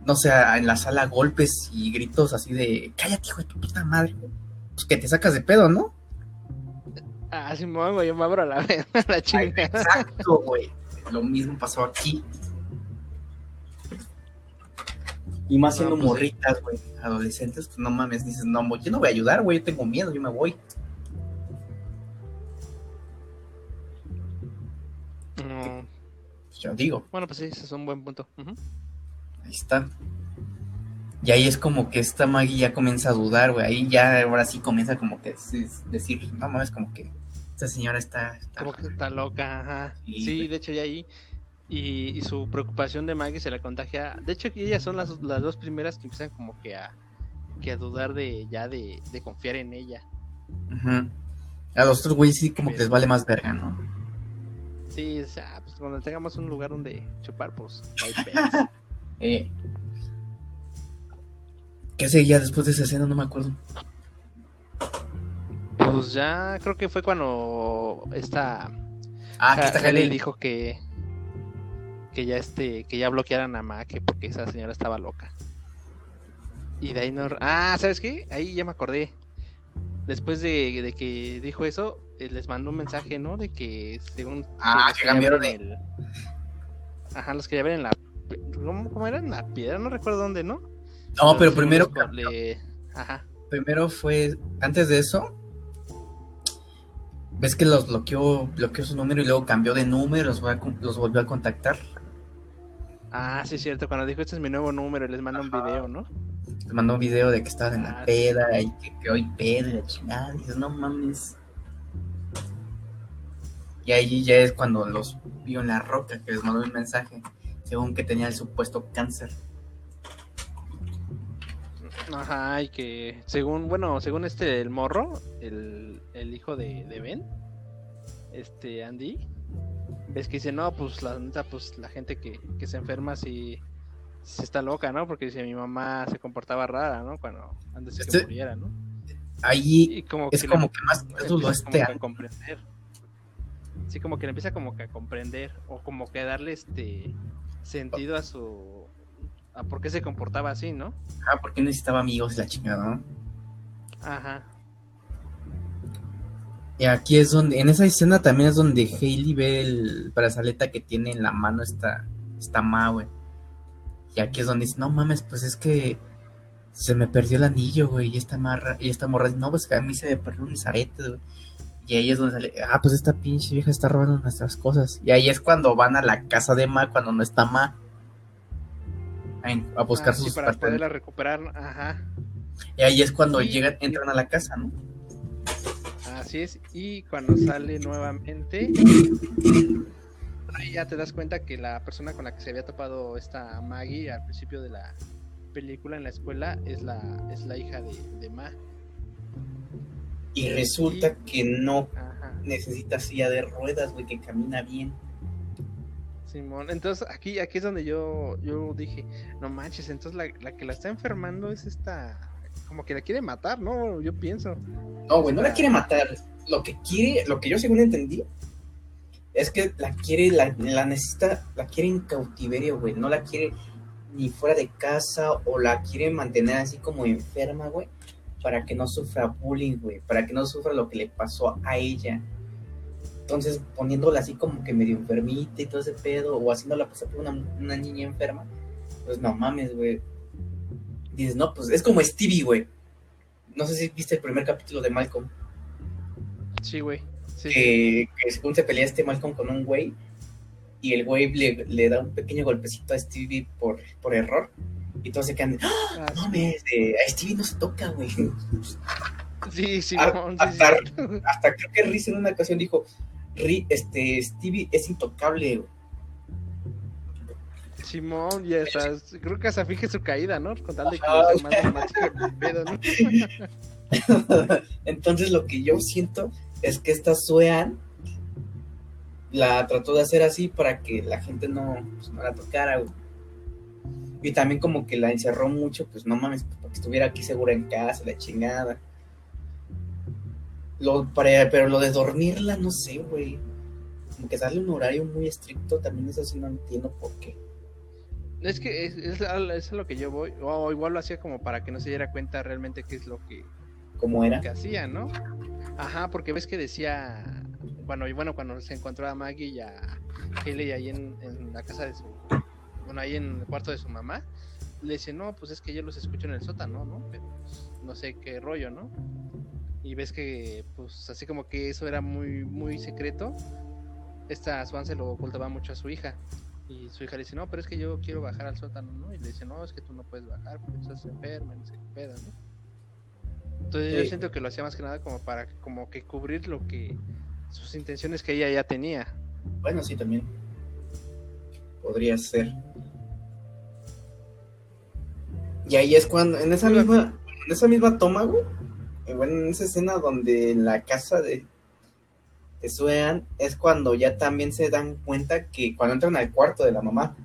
no sé, en la sala golpes y gritos así de cállate, hijo de tu puta madre, pues que te sacas de pedo, ¿no? Ah, sí, güey, yo me abro la, *laughs* la chingada. Exacto, güey. Lo mismo pasó aquí. Y más siendo pues morritas, güey, adolescentes, pues no mames, dices, no, yo no voy a ayudar, güey, yo tengo miedo, yo me voy. No. Yo digo. Bueno, pues sí, ese es un buen punto. Ahí está. Y ahí es como que esta Maggie ya comienza a dudar, güey. Ahí ya, ahora sí comienza como que decir, no mames, como que esta señora está. como que está loca, ajá. Sí, de hecho, ya ahí y, su preocupación de Maggie se la contagia. De hecho, ellas son las, las dos primeras que empiezan como que a, que a dudar de ya de, confiar en ella. A los otros güeyes sí como que les vale más verga, ¿no? Sí, o sea, pues cuando tengamos un lugar donde chupar, pues hay *laughs* eh. ¿Qué seguía después de esa escena? No me acuerdo. Pues ya creo que fue cuando esta... Ah, que esta dijo que que ya este, que ya bloquearan a Mac porque esa señora estaba loca. Y de ahí no. Ah, ¿sabes qué? Ahí ya me acordé. Después de, que dijo eso, eh, les mandó un mensaje, ¿no? De que según. Ah, que cambiaron el. Ajá, los que ya ven en la. ¿Cómo, era? En la piedra, no recuerdo dónde, ¿no? No, pero primero. Ajá. Primero fue. Antes de eso, ves que los bloqueó, bloqueó su número y luego cambió de número, los, los volvió a contactar. Ah, sí, es cierto. Cuando dijo este es mi nuevo número, les manda un video, ¿no? Les mandó un video de que estaban en la ah, peda y que, hoy peda y la chingada. Y dices, no mames. Y ahí ya es cuando los vio en la roca, que les mandó un mensaje, según que tenía el supuesto cáncer. Ajá, y que según, bueno, según este, el morro, el, el hijo de, de Ben, este Andy, ves que dice, no, pues la neta, pues la gente que, se enferma sí, está loca, ¿no? Porque dice, mi mamá se comportaba rara, ¿no? Cuando antes de que este muriera, ¿no? Ahí es como que más dudo este a comprender. Sí, como que le empieza como que a comprender o como que a darle este sentido a su a por qué se comportaba así, ¿no? Ah, porque necesitaba amigos la chingada, ¿no? Ajá. Y aquí es donde, en esa escena también es donde Hailey ve el brazaleta que tiene en la mano esta, esta ma, güey. Y aquí es donde dice, no mames, pues es que se me perdió el anillo, güey, y esta marra, y esta morra, no, pues que a mí se me perdió mis aretes, güey. Y ahí es donde sale, ah, pues esta pinche vieja está robando nuestras cosas. Y ahí es cuando van a la casa de Ma, cuando no está Ma. A, buscar ah, sus sí, para poderla recuperar, ajá. Y ahí es cuando llegan, entran a la casa, ¿no? Así es, y cuando sale nuevamente, ahí ya te das cuenta que la persona con la que se había topado esta Maggie al principio de la película en la escuela es la, es la hija de, Ma. Y resulta que no necesita silla de ruedas, güey, que camina bien. Simón, entonces aquí, aquí es donde yo, yo dije, no manches, entonces la, la que la está enfermando es esta como que la quiere matar, ¿no? Yo pienso. No, güey, no la quiere matar. Lo que quiere, lo que yo según entendí, es que la quiere, la, necesita, la quiere en cautiverio, güey. No la quiere ni fuera de casa o la quiere mantener así como enferma, güey. Para que no sufra bullying, güey. Para que no sufra lo que le pasó a ella. Entonces, poniéndola así como que medio enfermita y todo ese pedo, o haciéndola pasar por una, una niña enferma, pues no mames, güey dices, no, pues es como Stevie, güey. No sé si viste el primer capítulo de Malcolm. Sí, güey. Que, según se pelea este Malcolm con un güey y el güey le, da un pequeño golpecito a Stevie por, por error y todos se quedan, ¡Ah, ah no mames, a Stevie no se toca, güey. Sí, sí, hasta, creo que Riz en una ocasión dijo, este, Stevie es intocable, güey. Simón, ya estás. Creo que hasta fije su caída, ¿no? Con tal de que más, más pedo, ¿no? *laughs* Entonces lo que yo siento es que esta Suean la trató de hacer así para que la gente no, pues, no la tocara, güey. Y también como que la encerró mucho, pues no mames, para que estuviera aquí segura en casa, la chingada. Lo, pero lo de dormirla, no sé, güey. Como que darle un horario muy estricto, también eso sí no entiendo por qué. Es que es, es, es, lo que yo voy, o igual lo hacía como para que no se diera cuenta realmente qué es lo que, ¿Cómo era? que hacía, ¿no? Ajá, porque ves que decía, bueno, y bueno, cuando se encontró a Maggie y a Haley ahí en, en, la casa de su, bueno, ahí en el cuarto de su mamá, le dice, no, pues es que yo los escucho en el sótano, ¿no? Pero no sé qué rollo, ¿no? Y ves que, pues así como que eso era muy, muy secreto, esta Swan se lo ocultaba mucho a su hija. Y su hija le dice, no, pero es que yo quiero bajar al sótano, ¿no? Y le dice, no, es que tú no puedes bajar porque estás enferma, no sé qué pedo, ¿no? Entonces sí. yo siento que lo hacía más que nada como para como que cubrir lo que sus intenciones que ella ya tenía. Bueno, sí, también. Podría ser. Y ahí es cuando, en esa misma, en esa misma toma, güey, bueno, en esa escena donde en la casa de, de Suean es cuando ya también se dan cuenta que cuando entran al cuarto de la mamá,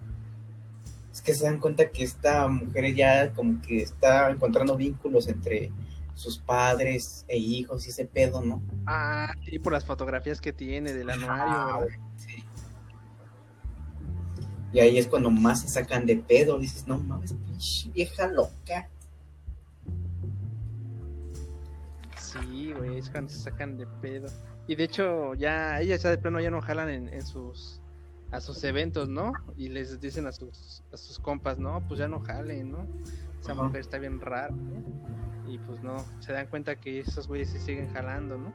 es que se dan cuenta que esta mujer ya como que está encontrando vínculos entre sus padres e hijos y ese pedo, ¿no? Ah, sí, por las fotografías que tiene del anuario. Y ahí es cuando más se sacan de pedo, dices, no mames, vieja loca. Sí, güey, es cuando se sacan de pedo. Y de hecho, ya ellas ya de plano ya no jalan en, en, sus a sus eventos, ¿no? Y les dicen a sus a sus compas, no, pues ya no jalen, ¿no? Esa mujer está bien rara, ¿no? Y pues no, se dan cuenta que esos güeyes se siguen jalando, ¿no?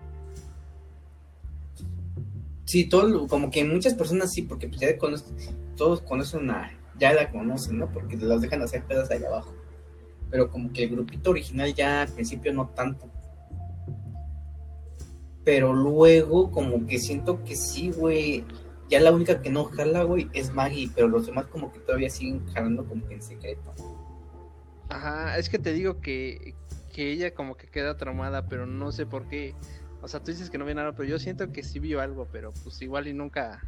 Sí, todo, como que muchas personas sí, porque pues ya conocen, todos conocen a, ya la conocen, ¿no? Porque las dejan hacer pedas allá abajo. Pero como que el grupito original ya al principio no tanto pero luego como que siento que sí, güey. Ya la única que no jala, güey, es Maggie, pero los demás como que todavía siguen jalando como que en secreto. Ajá, es que te digo que, que ella como que queda traumada, pero no sé por qué. O sea, tú dices que no ve nada, pero yo siento que sí vio algo, pero pues igual y nunca...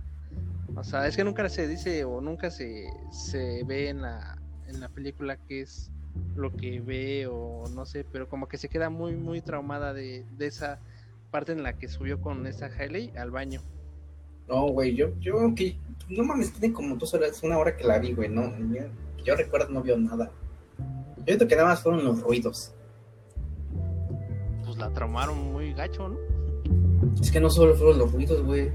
O sea, es que nunca se dice o nunca se, se ve en la, en la película qué es lo que ve o no sé, pero como que se queda muy, muy traumada de, de esa parte en la que subió con esa Hailey al baño. No, güey, yo, yo, que, no mames, tiene como dos horas, una hora que la vi, güey, no, yo, yo, recuerdo no vio nada. Yo siento que nada más fueron los ruidos. Pues la traumaron muy gacho, ¿no? Es que no solo fueron los ruidos, güey,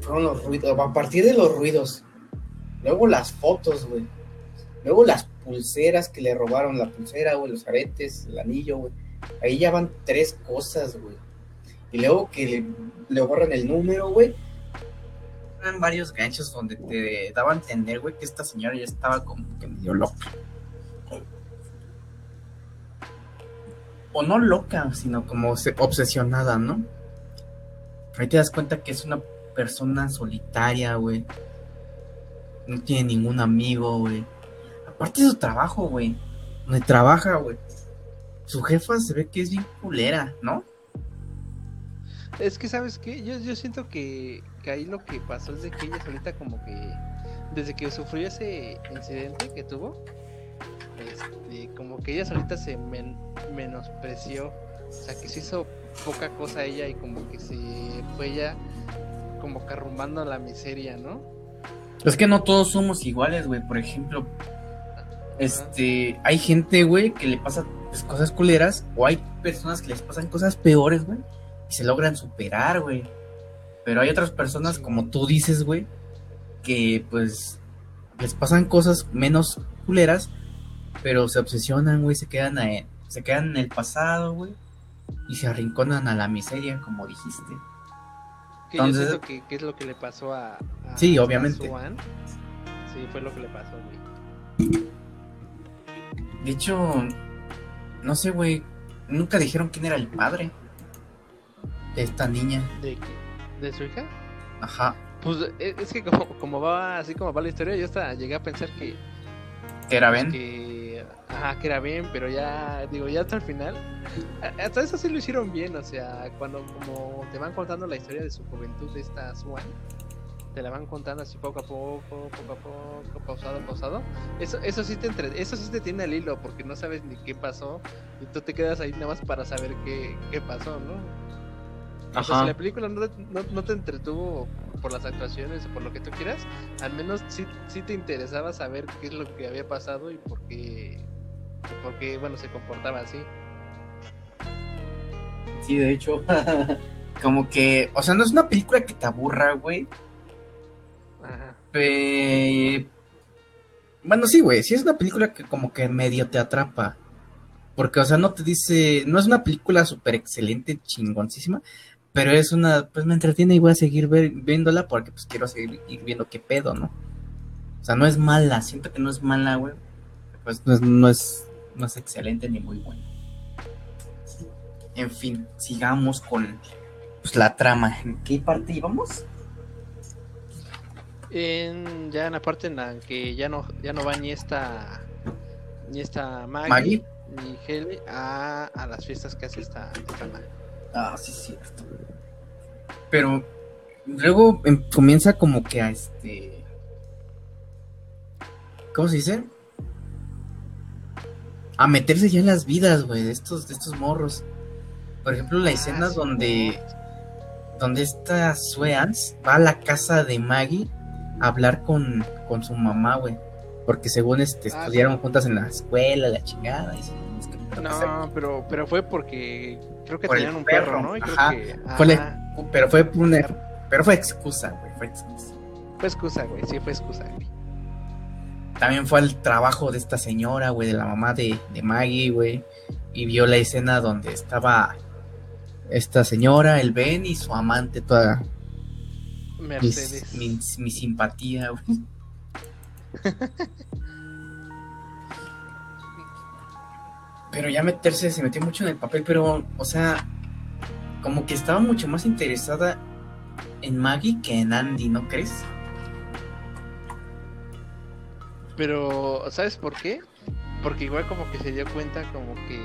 fueron los ruidos, a partir de los ruidos, luego las fotos, güey, luego las pulseras que le robaron, la pulsera, güey, los aretes, el anillo, güey, ahí ya van tres cosas, güey y luego que le, borran el número, güey. Eran varios ganchos donde te daban a entender, güey, que esta señora ya estaba como que medio loca. O no loca, sino como obsesionada, ¿no? Ahí te das cuenta que es una persona solitaria, güey. No tiene ningún amigo, güey. Aparte de su trabajo, güey. Donde trabaja, güey. Su jefa se ve que es bien culera, ¿no? Es que, ¿sabes qué? Yo, yo siento que, que, ahí lo que pasó es de que ella solita como que, desde que sufrió ese incidente que tuvo, este, como que ella solita se men menospreció, o sea, que se hizo poca cosa ella y como que se fue ella como que arrumbando a la miseria, ¿no? Es que no todos somos iguales, güey, por ejemplo, este, hay gente, güey, que le pasa pues, cosas culeras, o hay personas que les pasan cosas peores, güey y se logran superar, güey. Pero hay otras personas, como tú dices, güey, que pues les pasan cosas menos culeras, pero se obsesionan, güey, se quedan a, se quedan en el pasado, güey, y se arrinconan a la miseria, como dijiste. Que Entonces, yo que, que, es lo que le pasó a, a Sí, obviamente. Sí, fue lo que le pasó, güey. De hecho, no sé, güey, nunca dijeron quién era el padre esta niña. ¿De, de su hija? Ajá. Pues es que como, como, va así como va la historia, yo hasta llegué a pensar que... ¿Que era Ben? Que, ajá, que era Ben, pero ya, digo, ya hasta el final, hasta eso sí lo hicieron bien, o sea, cuando como te van contando la historia de su juventud de esta Swan, te la van contando así poco a poco, poco a poco, pausado, pausado. Eso, eso sí te entre, eso sí te tiene al hilo, porque no sabes ni qué pasó, y tú te quedas ahí nada más para saber qué, qué pasó, ¿no? O sea, si la película no, no, no, te entretuvo por las actuaciones o por lo que tú quieras, al menos sí, sí te interesaba saber qué es lo que había pasado y por qué, por qué bueno, se comportaba así. Sí, de hecho, *laughs* como que, o sea, no es una película que te aburra, güey, bueno, sí, güey, sí es una película que como que medio te atrapa. Porque, o sea, no te dice, no es una película súper excelente, chingoncísima, pero es una, pues me entretiene y voy a seguir viéndola porque pues quiero seguir viendo qué pedo, ¿no? O sea, no es mala, siempre que no es mala, güey, pues no es, no es, no es excelente ni muy buena. En fin, sigamos con pues, la trama. ¿En qué parte íbamos? en, ya en la parte en la que ya no, ya no va ni esta ni esta Maggie, ni Heli a, a, las fiestas que hace esta, esta Maggie. Ah, sí, cierto. Pero luego em, comienza como que a este. ¿Cómo se dice? A meterse ya en las vidas, güey, de estos, de estos morros. Por ejemplo, la ah, escena donde. Donde esta Sweans va a la casa de Maggie hablar con, con su mamá, güey. Porque según este, ah, estudiaron juntas en la escuela, la chingada. Y no, pero, pero fue porque creo que tenían un perro, ¿no? Ajá. fue pero fue una, pero fue excusa, güey. Fue excusa. Fue excusa, güey. Sí, fue excusa, güey. También fue el trabajo de esta señora, güey, de la mamá de, de Maggie, güey. Y vio la escena donde estaba esta señora, el Ben y su amante toda Mercedes. Mi, simpatía, *laughs* pero ya meterse, se metió mucho en el papel, pero, o sea, como que estaba mucho más interesada en Maggie que en Andy, ¿no crees? Pero, ¿sabes por qué? Porque igual como que se dio cuenta como que,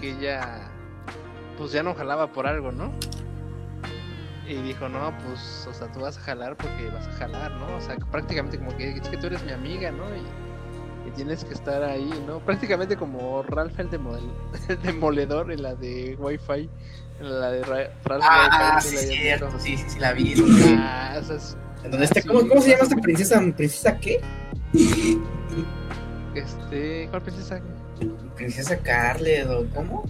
que ella, pues ya no jalaba por algo, ¿no? Y dijo, no, pues, o sea, tú vas a jalar porque vas a jalar, ¿no? O sea, prácticamente como que es que tú eres mi amiga, ¿no? Y, tienes que estar ahí, ¿no? Prácticamente como Ralph el, el *laughs* demoledor en la de Wi-Fi. En la de Ralph ah, sí, cierto, sí, sí, sí, la vi. Ah, ¿cómo, ¿Cómo se llama esta princesa? ¿Princesa qué? Este, ¿cuál princesa? Princesa Carlet o cómo?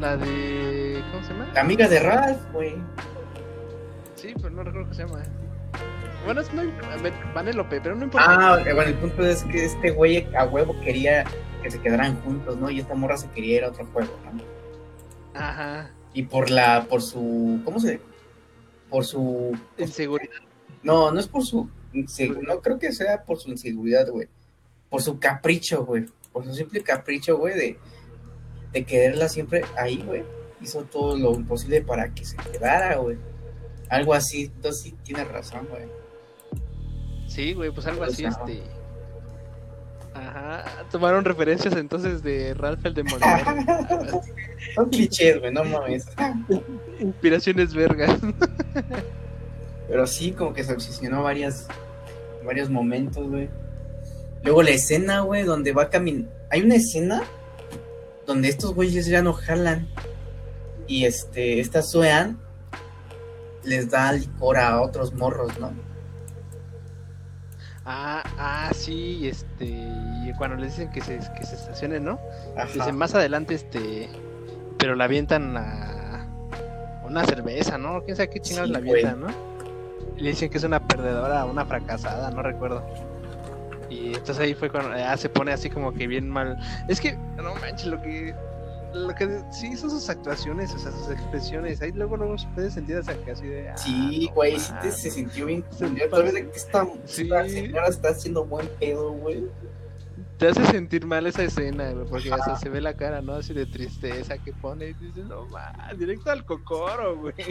La de. ¿Cómo se llama? La amiga de Ralph, güey. Sí, pero no recuerdo qué se llama. Bueno, es muy. Vanélope, pero no importa. Ah, bueno, el punto es que este güey a huevo quería que se quedaran juntos, ¿no? Y esta morra se quería ir a otro juego, ¿no? Ajá. Y por la. por su. ¿Cómo se.? Por su. Inseguridad. No, no es por su. No creo que sea por su inseguridad, güey. Por su capricho, güey. Por su simple capricho, güey, de, de quererla siempre ahí, güey. Hizo todo lo imposible para que se quedara, güey. Algo así, entonces sí tienes razón, güey. Sí, güey, pues algo así, este. Ajá, tomaron referencias entonces de Ralph el Demoledor. *laughs* Son clichés, güey, no mames. Inspiraciones vergas. Pero sí, como que se obsesionó varias, varios momentos, güey. Luego la escena, güey, donde va a caminar. Hay una escena donde estos güeyes ya no jalan. Y este, esta Suean les da licor a otros morros, ¿no? Ah, ah, sí, este, y cuando les dicen que se, que se estacionen, ¿no? Dicen más adelante, este, pero la avientan a una cerveza, ¿no? Quién sabe qué chingados la avientan, ¿no? Y le dicen que es una perdedora, una fracasada, no recuerdo. Y entonces ahí fue cuando ya se pone así como que bien mal. Es que, no manches, lo que lo que sí son sus actuaciones, o sea, sus expresiones. Ahí luego luego se puede sentir esa así de. Ah, sí, güey, sí te, se sintió bien. Tal vez esta, sí. señora está haciendo buen pedo, güey. Te hace sentir mal esa escena, güey, porque o se ve la cara, ¿no? Así de tristeza que pone y dices, no más, directo al cocoro, güey. *laughs*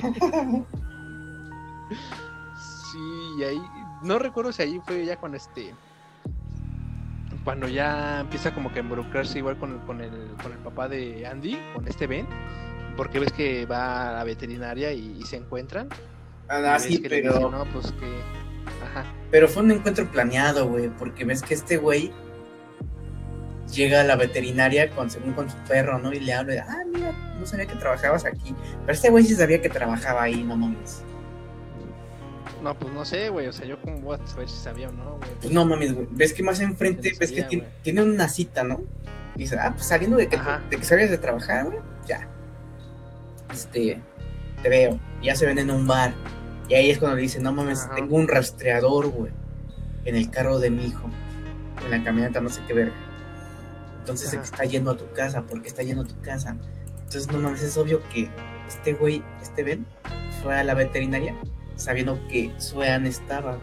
sí, y ahí, no recuerdo si ahí fue ya con este cuando ya empieza como que a involucrarse igual con, con, el, con el papá de Andy, con este Ben, porque ves que va a la veterinaria y, se encuentran. Ah, sí, que pero. no, pues que. Ajá. Pero fue un encuentro planeado, güey, porque ves que este güey llega a la veterinaria con, según con su perro, ¿no? Y le habla, ah, mira, no sabía que trabajabas aquí. Pero este güey sí sabía que trabajaba ahí, no mames. No, pues no sé, güey. O sea, yo como voy a saber si sabía o no, güey. Pues no mames, güey. Ves que más enfrente, ves que tiene, una cita, ¿no? Y dice, ah, pues saliendo de que, Ajá. de que sabías de trabajar, güey, ya. Este, te veo. Y ya se ven en un bar. Y ahí es cuando le dice, no mames, Ajá. tengo un rastreador, güey. En el carro de mi hijo. En la camioneta, no sé qué verga. Entonces Ajá. está yendo a tu casa, porque está yendo a tu casa. Entonces, no mames, es obvio que este güey, este Ben, fue a la veterinaria sabiendo que Suean estaba.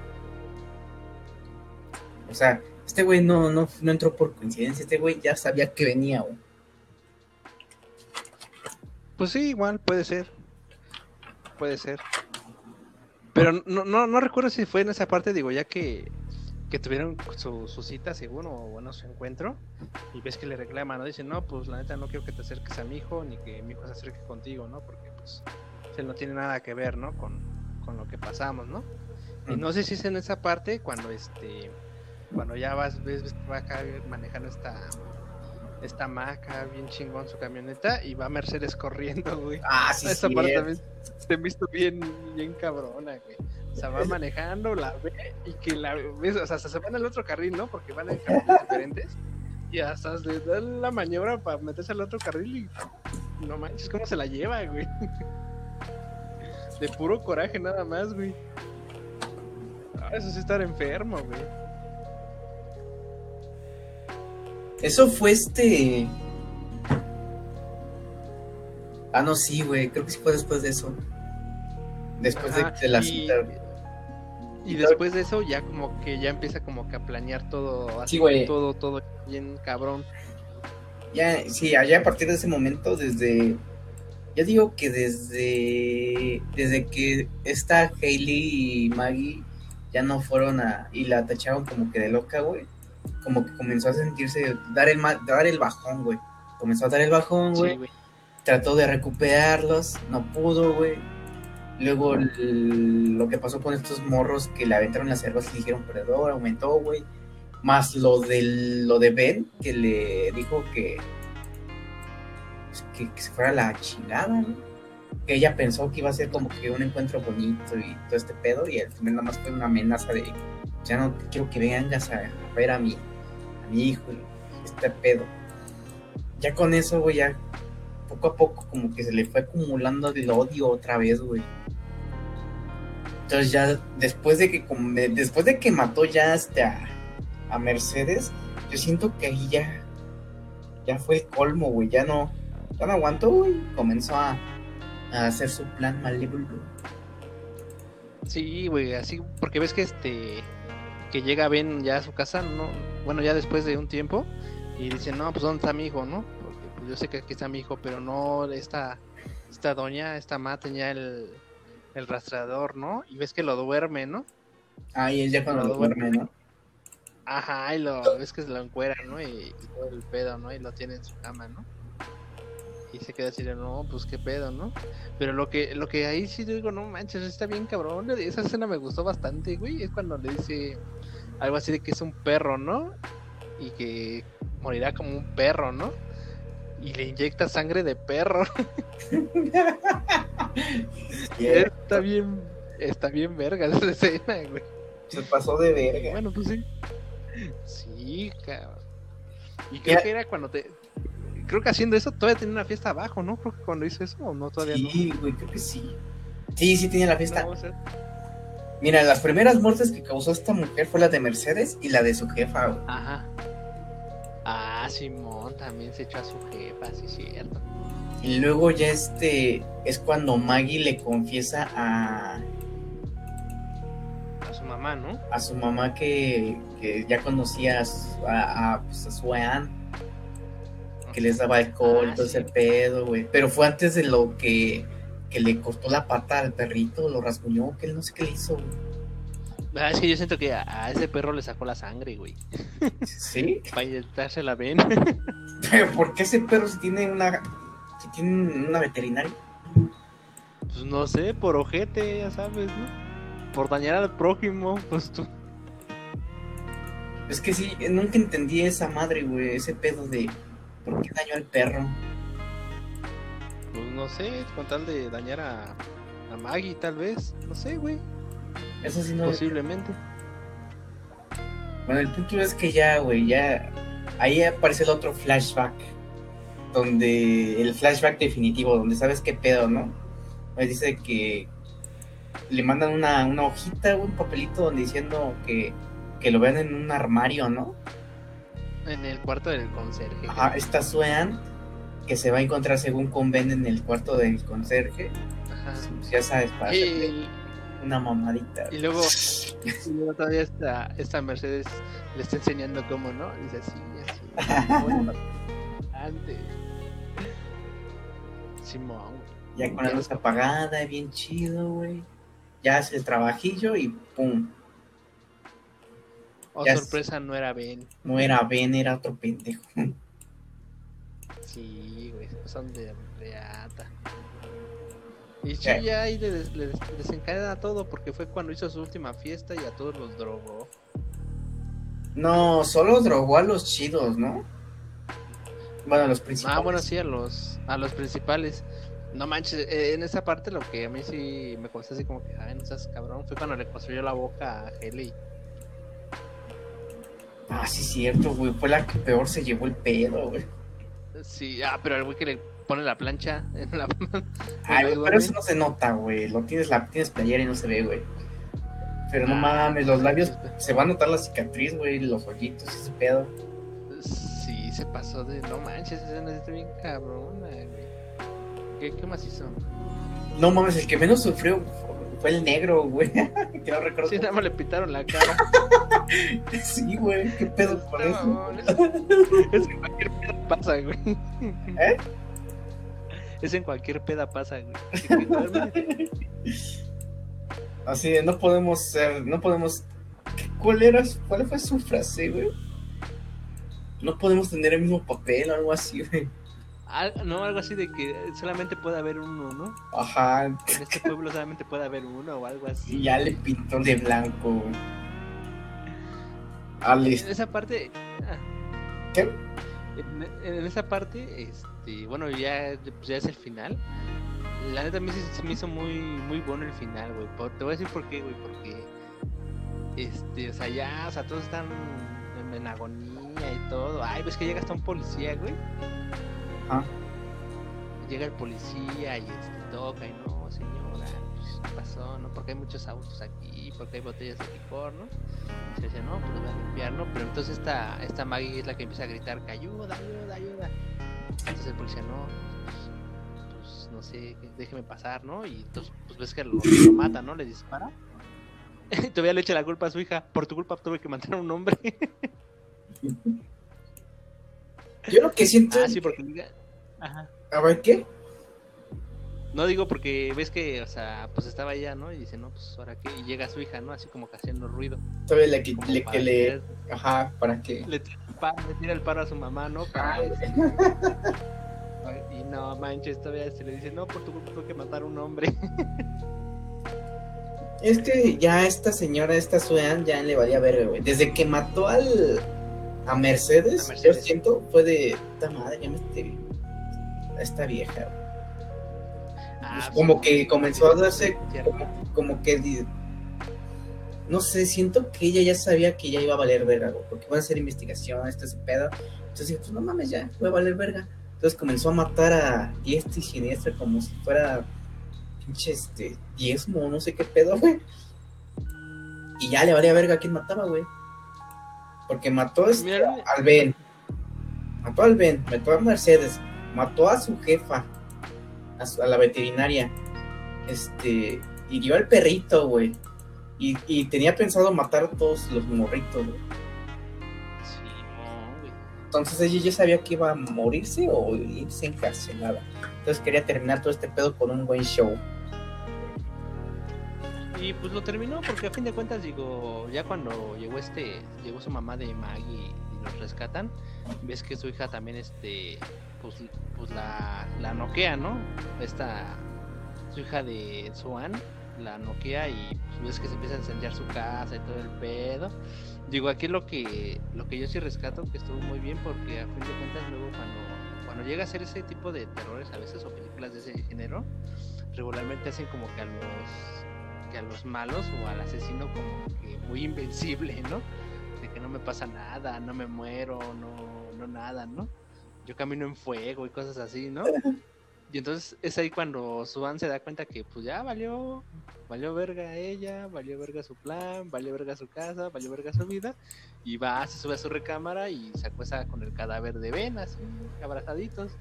O sea, este güey no, no, no entró por coincidencia, este güey ya sabía que venía, güey. Pues sí, igual, puede ser. Puede ser. Pero no, no, no recuerdo si fue en esa parte, digo, ya que, que tuvieron su, su cita, según, o bueno, su encuentro, y ves que le reclama, ¿no? Dice, no, pues la neta no quiero que te acerques a mi hijo, ni que mi hijo se acerque contigo, ¿no? Porque pues él no tiene nada que ver, ¿no? Con, con lo que pasamos, ¿no? Y no sé si es en esa parte cuando este cuando ya vas ves, ves que va acá manejando esta esta maca bien chingón su camioneta y va Mercedes corriendo, güey. *laughs* Ah, sí, esa sí. parte también hizo bien bien cabrona, güey. O sea, va *laughs* manejando, la ve y que la ves, o sea, hasta se van al otro carril, ¿no? Porque van en carriles diferentes y hasta le dan la maniobra para meterse al otro carril y no manches cómo se la lleva, güey. *laughs* De puro coraje nada más, güey. Ah, Eso sí estar enfermo, güey. Eso fue este. Ah, no, sí, güey. Creo que sí fue después de eso. Después de- Ajá, de, la y-. Y después de eso ya como que ya empieza como que a planear todo así, Sí, güey. todo, todo bien cabrón. Ya, sí, allá a partir de ese momento, desde. Ya digo que desde. Desde que esta Hailey y Maggie ya no fueron a. Y la tacharon como que de loca, güey. Como que comenzó a sentirse. Dar el, dar el bajón, güey. Comenzó a dar el bajón, güey. Sí, trató de recuperarlos, no pudo, güey. Luego el- lo que pasó con estos morros que le aventaron las cervezas y le dijeron perdedor, aumentó, güey. Más lo del, lo de Ben, que le dijo que, que, se fuera la chingada, ¿no? Que ella pensó que iba a ser como que un encuentro bonito y todo este pedo, y al final nada más fue una amenaza de ya no quiero que vengas a, ver a mi, a mi hijo este pedo. Ya con eso, güey, ya poco a poco como que se le fue acumulando el odio otra vez, güey. Entonces ya después de que después de que mató ya este a, a Mercedes, yo siento que ahí ya ya fue el colmo, güey, ya no ya aguantó, güey. Comenzó a, a hacer su plan malévolo. Sí, güey, así, porque ves que este, que llega Ben ya a su casa, no, bueno, ya después de un tiempo, y dice, no, pues ¿dónde está mi hijo, no? Porque pues, yo sé que aquí está mi hijo, pero no, esta, esta doña, esta ma tenía el, el rastreador, ¿no? Y ves que lo duerme, ¿no? Ahí es ya cuando lo duerme, ¿no? Ajá, y lo, ves que se lo encuera, ¿no? Y, y todo el pedo, ¿no? Y lo tiene en su cama, ¿no? Y se queda así de, no, pues qué pedo, ¿no? Pero lo que, lo que ahí sí digo, no manches, está bien cabrón. Esa escena me gustó bastante, güey. Es cuando le dice algo así de que es un perro, ¿no? Y que morirá como un perro, ¿no? Y le inyecta sangre de perro. *laughs* *laughs* está bien, está bien verga esa escena, güey. Se pasó de verga. Bueno, pues sí. Sí, cabrón. Y creo Ya- que era cuando te. Creo que haciendo eso todavía tenía una fiesta abajo, ¿no? Creo que cuando hizo eso, o no, todavía Sí, güey, creo que sí. Sí, sí tenía la fiesta. No, o sea, Mira, las primeras muertes que causó esta mujer fue la de Mercedes y la de su jefa, güey. Ajá. Ah, Simón también se echó a su jefa, sí, cierto. Y luego ya este es cuando Maggie le confiesa a, A su mamá, ¿no? a su mamá que, que ya conocía a, su- a, pues, a su Ann, que les daba alcohol Ah, todo sí. ese pedo, güey. Pero fue antes de lo que, que le cortó la pata al perrito, lo rasguñó, que él no sé qué le hizo, güey. Ah, es que yo siento que a, a ese perro le sacó la sangre, güey. ¿Sí? *laughs* Para inyectarse la ven. Pero ¿por qué ese perro si tiene una, si tiene una veterinaria? Pues no sé, por ojete, ya sabes, ¿no? Por dañar al prójimo, pues tú. Es que sí, nunca entendí esa madre, güey, ese pedo de por qué dañó al perro. Pues no sé, con tal de dañar a, a Maggie, tal vez. No sé, güey. Eso sí no. Posiblemente. Bueno, el punto es que ya, güey, ya. Ahí aparece el otro flashback. Donde. El flashback definitivo, donde sabes qué pedo, ¿no? Me dice que. Le mandan una, una hojita, un papelito donde diciendo que, que lo vean en un armario, ¿no? En el cuarto del conserje. Ajá, está Swean, que se va a encontrar según conven en el cuarto del conserje. Ajá. Ya sabes, para Y, una mamadita. y luego, *laughs* y luego todavía esta, esta Mercedes le está enseñando cómo, ¿no? Dice así, así. *laughs* Bueno, antes. Simón. Ya con la luz apagada, bien chido, güey. Ya hace el trabajillo y pum. Oh, Ya sorpresa, no era Ben. No era Ben, era otro pendejo. Sí, güey, son de reata. Y sí, Ya. ya ahí le, des- le des- desencadena todo porque fue cuando hizo su última fiesta y a todos los drogó. No, solo drogó a los chidos, ¿no? Bueno, a los principales. Ah, bueno, sí, a los, a los principales. No manches, eh, en esa parte lo que a mí sí me costó así como que, ay, no seas cabrón, fue cuando le construyó la boca a Heli. Ah, sí, cierto, güey. Fue la que peor se llevó el pedo, güey. Sí, ah, pero el güey que le pone la plancha en la *laughs* Ay, güey, pero eso no se nota, güey. Lo tienes, la tienes playera y no se ve, güey. Pero no Ah, mames, los labios se va a notar la cicatriz, güey, los hoyitos, ese pedo. Sí, se pasó de. No manches, esa escena está bien cabrona, güey. ¿Qué, ¿Qué más hizo? No mames, el que menos sufrió fue el negro, güey. *laughs* que no recuerdo. Sí, nada más le pitaron la cara. *laughs* Sí, güey, qué pedo No, eso. mames. Es en cualquier peda pasa, güey. ¿Eh? Es en cualquier peda pasa, güey. Así no podemos ser, no podemos. ¿Cuál era? ¿Cuál fue su frase, güey? No podemos tener el mismo papel o algo así, güey. No, algo así de que solamente puede haber uno, ¿no? Ajá. En este pueblo solamente puede haber uno o algo así. Y ya le pintó de blanco. Alice. En esa parte. ah, ¿Qué? En, en esa parte, este, bueno, ya, pues ya es el final. La neta a mí sí se me hizo muy, muy bueno el final, güey. Te voy a decir por qué, güey, porque este, o sea, ya, o sea, todos están en, en agonía y todo. Ay, ves que llega hasta un policía, güey. Ajá. Llega el policía y este, toca y no, señora, pues, ¿qué pasó? ¿No? Porque hay muchos autos aquí, porque hay botellas de licor, ¿no? Y se dice, no, pues voy a limpiar, ¿no? Pero entonces esta, esta Maggie es la que empieza a gritar que ayuda, ayuda, ayuda. Entonces el policía, no, pues, pues, no sé, déjeme pasar, ¿no? Y entonces, pues ves que lo, lo mata, ¿no? Le dispara. Y *laughs* Todavía le echa la culpa a su hija. Por tu culpa tuve que matar a un hombre. Yo lo que siento. ah, sí, porque diga. Ajá. A ver, ¿qué? No digo porque ves que, o sea, pues estaba allá, ¿no? Y dice, no, pues ahora qué. Y llega su hija, ¿no? Así como que haciendo ruido. Todavía le, que, le, que le. Ajá, ¿para qué? le, tira el paro, le tira el paro a su mamá, ¿no? Para, *laughs* Ay, y no manches, todavía se le dice, no, por tu culpa tuve que matar a un hombre. *laughs* Es que ya esta señora, esta Suean, ya le valía verga, güey. Desde que mató al. A Mercedes, A Mercedes. yo siento, fue de. Esta madre, ya me estoy. Esta vieja. Ah, Pues como que comenzó a darse como, como que no sé, siento que ella ya sabía que ya iba a valer verga, güey, porque iban a hacer investigación, esto ese pedo. Entonces dije, pues no mames, ya, voy a valer verga. Entonces comenzó a matar a diestra y siniestra como si fuera pinche este diezmo, no sé qué pedo, güey. Y ya le valía verga a quién mataba, güey. Porque mató este, al Ben, mató al Ben, mató a Mercedes, mató a su jefa, a, su- a la veterinaria, este, hirió al perrito, güey. Y, y tenía pensado matar a todos los morritos, güey. Sí, no, güey. Entonces ella ya sabía que iba a morirse o irse encarcelada. Entonces quería terminar todo este pedo con un buen show. Y pues lo terminó porque a fin de cuentas digo, ya cuando llegó este, llegó su mamá de Maggie y los rescatan, ves que su hija también este, pues, pues la, la noquea, ¿no? Esta, su hija de Swan, la Nokia, y pues ves que se empieza a encender su casa y todo el pedo. Digo, aquí lo que lo que yo sí rescato, que estuvo muy bien, porque a fin de cuentas luego cuando, cuando llega a ser ese tipo de terrores a veces o películas de ese género, regularmente hacen como que a los que a los malos o al asesino como que muy invencible, ¿no? De que no me pasa nada, no me muero, no, no nada, ¿no? Yo camino en fuego y cosas así, ¿no? Y entonces es ahí cuando Suan se da cuenta que pues ya valió, valió verga ella, valió verga su plan, valió verga su casa, valió verga su vida, y va, se sube a su recámara y se acuesta con el cadáver de Ben, así, abrazaditos.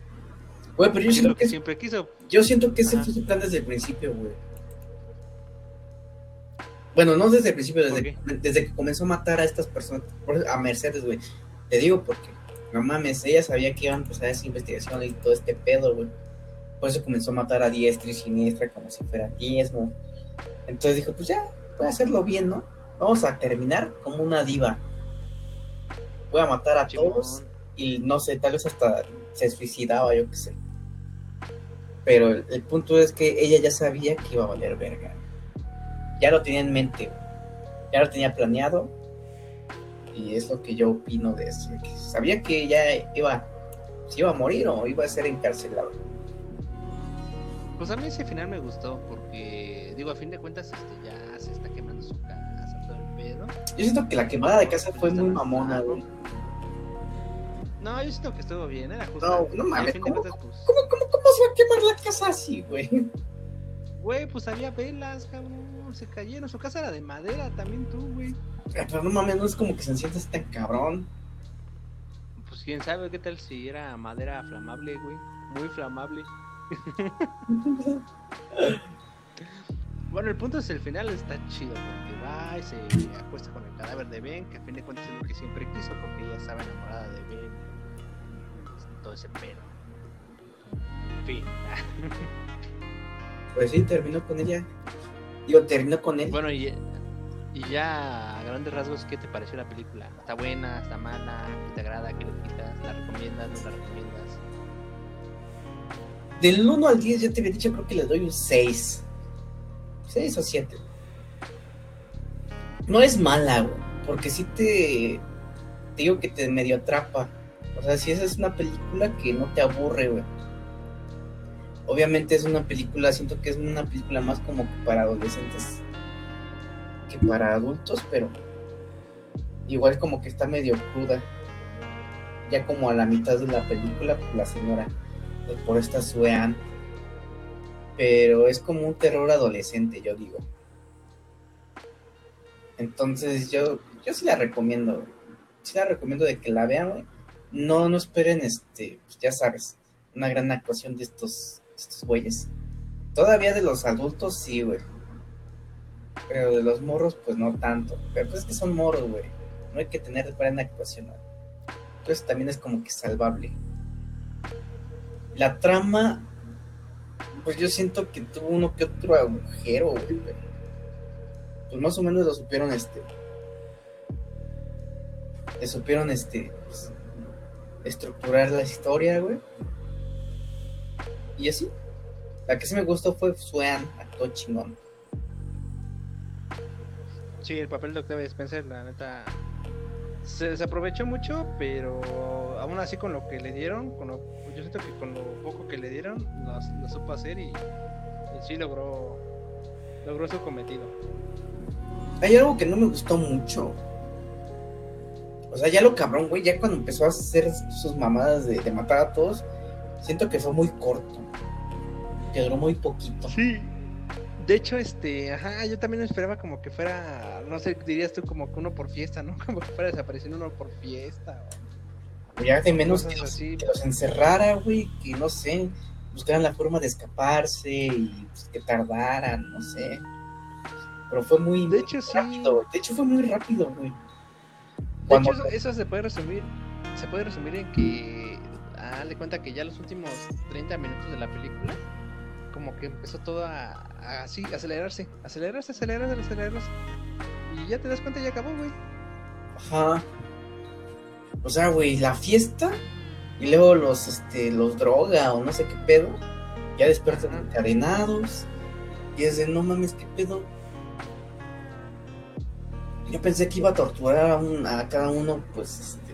Güey, pero yo siento lo que, que siempre quiso. yo siento que ese fue su plan desde el principio, güey. Bueno, no desde el principio, ¿Por desde, desde que comenzó a matar a estas personas, a Mercedes, güey. Te digo porque, no mames, ella sabía que iba a empezar esa investigación y todo este pedo, güey. Por eso comenzó a matar a diestra y siniestra como si fuera diezmo. Entonces dijo, pues ya, voy a hacerlo bien, ¿no? Vamos a terminar como una diva. Voy a matar a todos y no sé, tal vez hasta se suicidaba, yo qué sé. Pero el, el punto es que ella ya sabía que iba a valer verga. Ya lo tenía en mente, ya lo tenía planeado. Y es lo que yo opino de eso. que sabía que ella iba, se iba a morir o iba a ser encarcelado. Pues a mí ese final me gustó porque, digo, a fin de cuentas este, ya se está quemando su casa, todo el pedo. Yo siento que la quemada de casa fue muy mamona, güey. No, yo siento que estuvo bien, era justo. No, no mames, ¿cómo, cuentas, pues, ¿Cómo, cómo, cómo se va a quemar la casa así, güey? güey, pues había velas, cabrón, se cayeron. Su casa era de madera, también tú, güey. Pero no mames, no es como que se sienta tan cabrón. Pues quién sabe qué tal si era madera flamable, güey. Muy flamable. *laughs* Bueno, el punto es el final está chido porque va y se acuesta con el cadáver de Ben, que a fin de cuentas es lo que siempre quiso porque ella estaba enamorada de Ben. Todo ese pedo. En fin. Pues sí, terminó con ella. Digo, terminó con él. Bueno, y, y ya a grandes rasgos, ¿qué te pareció la película? ¿Está buena? ¿Está mala? ¿Qué te agrada? ¿Qué le quitas? ¿La recomiendas? ¿No la recomiendas? Del 1 al 10, ya te había dicho, creo que le doy un 6. 6 o 7. No es mala, güey. Porque sí te. Te digo que te medio atrapa. O sea, si esa es una película que no te aburre, güey. Obviamente es una película, siento que es una película más como para adolescentes que para adultos, pero igual como que está medio cruda. Ya como a la mitad de la película, pues la señora por esta Suean. Pero es como un terror adolescente, yo digo. Entonces yo, yo sí la recomiendo. Sí la recomiendo de que la vean. No, no esperen, este, pues ya sabes, una gran actuación de estos, estos güeyes. Todavía de los adultos sí, güey. Pero de los morros, pues no tanto. Pero pues es que son morros, güey. No hay que tener gran actuación. güey. Entonces también es como que salvable. La trama, pues yo siento que tuvo uno que otro agujero, güey. Pues más o menos lo supieron, este. Le supieron, este. pues, estructurar la historia, güey. Y así. La que sí me gustó fue Swan, actuó chingón. Sí, el papel de Octavia Spencer, la neta, se, se aprovechó mucho, pero aún así con lo que le dieron, con lo- yo siento que con lo poco que le dieron, lo, lo supo hacer y, y sí logró, logró su cometido. Hay algo que no me gustó mucho. O sea, ya lo cabrón, güey, ya cuando empezó a hacer sus mamadas de, de matar a todos, siento que fue muy corto. Que duró muy poquito. Sí. De hecho, este, ajá, yo también esperaba como que fuera, no sé, dirías tú como que uno por fiesta, ¿no? *laughs* Como que fuera desapareciendo uno por fiesta. o- Ya de menos que los, así. que los encerrara, güey, que no sé, buscaran la forma de escaparse y pues, que tardaran, no sé. Pero fue muy, De hecho, sí. rápido, güey. De hecho, fue muy rápido, güey. De hecho, eso, eso se puede resumir, se puede resumir en que, de cuenta que ya los últimos 30 minutos de la película, como que empezó todo a, a así, acelerarse, acelerarse, acelerarse, acelerarse. Y ya te das cuenta, ya acabó, güey. Ajá. O sea, güey, la fiesta y luego los, este, los droga o no sé qué pedo. Ya despiertan Ajá. encadenados. Y es de, no mames, ¿qué pedo? Yo pensé que iba a torturar a, un- a cada uno, pues, este,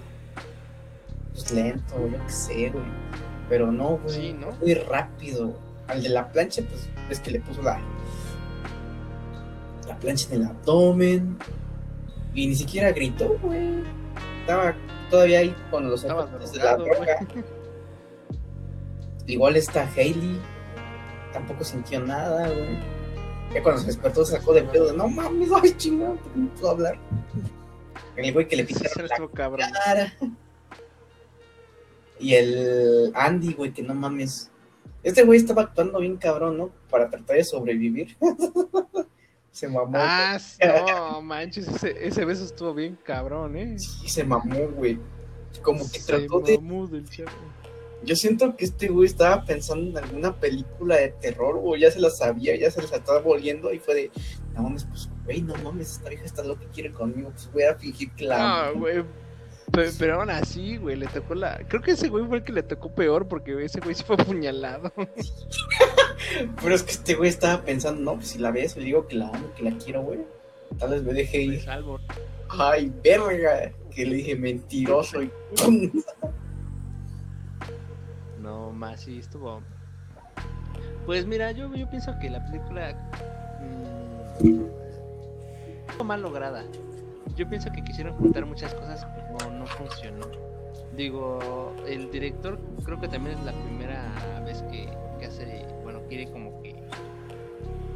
pues lento, yo qué sé, güey. Pero no, güey. Sí, ¿no? Muy rápido. Al de la plancha, pues, es que le puso la, la plancha en el abdomen. Y ni siquiera gritó, güey. Estaba todavía ahí con los efectos de la droga. *laughs* Igual está Hailey. Tampoco sintió nada, güey. Ya cuando se despertó se sacó de pedo de no mames, ay chingado, no puedo hablar. El güey que le Sí, se la cabrón. cara. Y el Andy, güey, que no mames. Este güey estaba actuando bien cabrón, ¿no? Para tratar de sobrevivir. *laughs* se mamó. Ah, *laughs* no, manches, ese, ese beso estuvo bien cabrón, ¿eh? Sí, se mamó, güey. Como que Se trató de. del. Yo siento que este güey estaba pensando en alguna película de terror, o ya se la sabía, ya se les estaba volviendo y fue de. No mames, pues, güey, no mames, esta vieja está lo que quiere conmigo. Pues voy a fingir que la. No, güey. Pero, pero aún así, güey, le tocó la. Creo que ese güey fue el que le tocó peor porque ese güey sí fue apuñalado. *laughs* Pero es que este güey estaba pensando, no, pues si la ves, le digo que la amo, que la quiero, güey. Tal vez me deje ir. salvo. Ay, verga. Que le dije mentiroso y. No, más sí estuvo. Pues mira, yo, yo pienso que la película. mm, estuvo mal lograda. Yo pienso que quisieron juntar muchas cosas, no, no funcionó. Digo, el director creo que también es la primera vez que, que hace. Bueno, quiere como que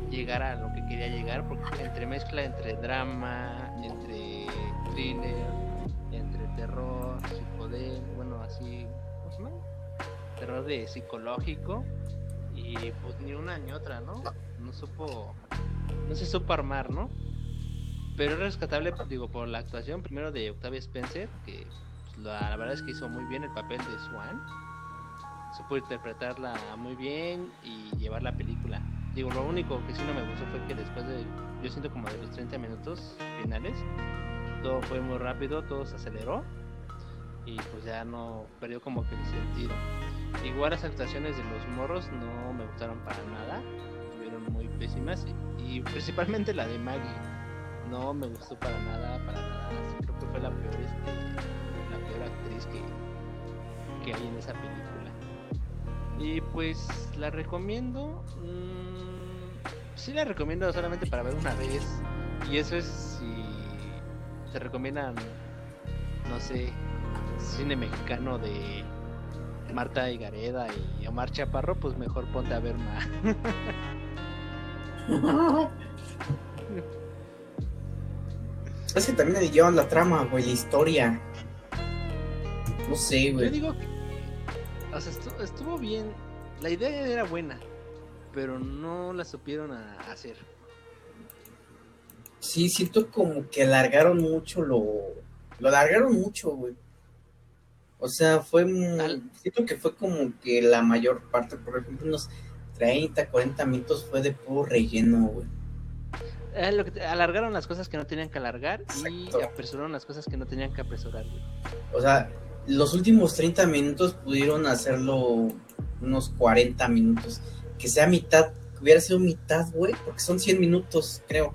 llegar a lo que quería llegar, porque entre mezcla entre drama, entre thriller, entre terror, psicodélico, bueno, así. ¿Cómo se llama? terror de psicológico y pues ni una ni otra, ¿no? No supo, no se supo armar, ¿no? Pero es rescatable, digo, por la actuación primero de Octavia Spencer, que pues, la, la verdad es que hizo muy bien el papel de Swan, supo interpretarla muy bien y llevar la película. Digo, lo único que sí no me gustó fue que después de, yo siento como de los 30 minutos finales, todo fue muy rápido, todo se aceleró y pues ya no perdió como que el sentido. Igual las actuaciones de los morros no me gustaron para nada, estuvieron muy pésimas y, y principalmente la de Maggie no me gustó para nada, para nada. Creo que fue la peor, este, la peor actriz que, que hay en esa película. Y pues la recomiendo, mm, sí la recomiendo solamente para ver una vez y eso es si se recomiendan, no sé, cine mexicano de Marta Higareda y Omar Chaparro, pues mejor ponte a ver más. *laughs* *laughs* Es que también le llevan la trama, güey, la historia. No sé, Yo güey. digo que, o sea, estuvo, bien, la idea era buena, pero no la supieron a- hacer. Sí, siento como que alargaron mucho lo. Lo alargaron mucho, güey. O sea, fue. Al- Siento que fue como que la mayor parte, por ejemplo, unos 30, 40 minutos fue de puro relleno, güey. Eh, lo que te- alargaron las cosas que no tenían que alargar y apresuraron las cosas que no tenían que apresurar. O sea, los últimos 30 minutos pudieron hacerlo unos 40 minutos. Que sea mitad, que hubiera sido mitad, güey, porque son 100 minutos, creo.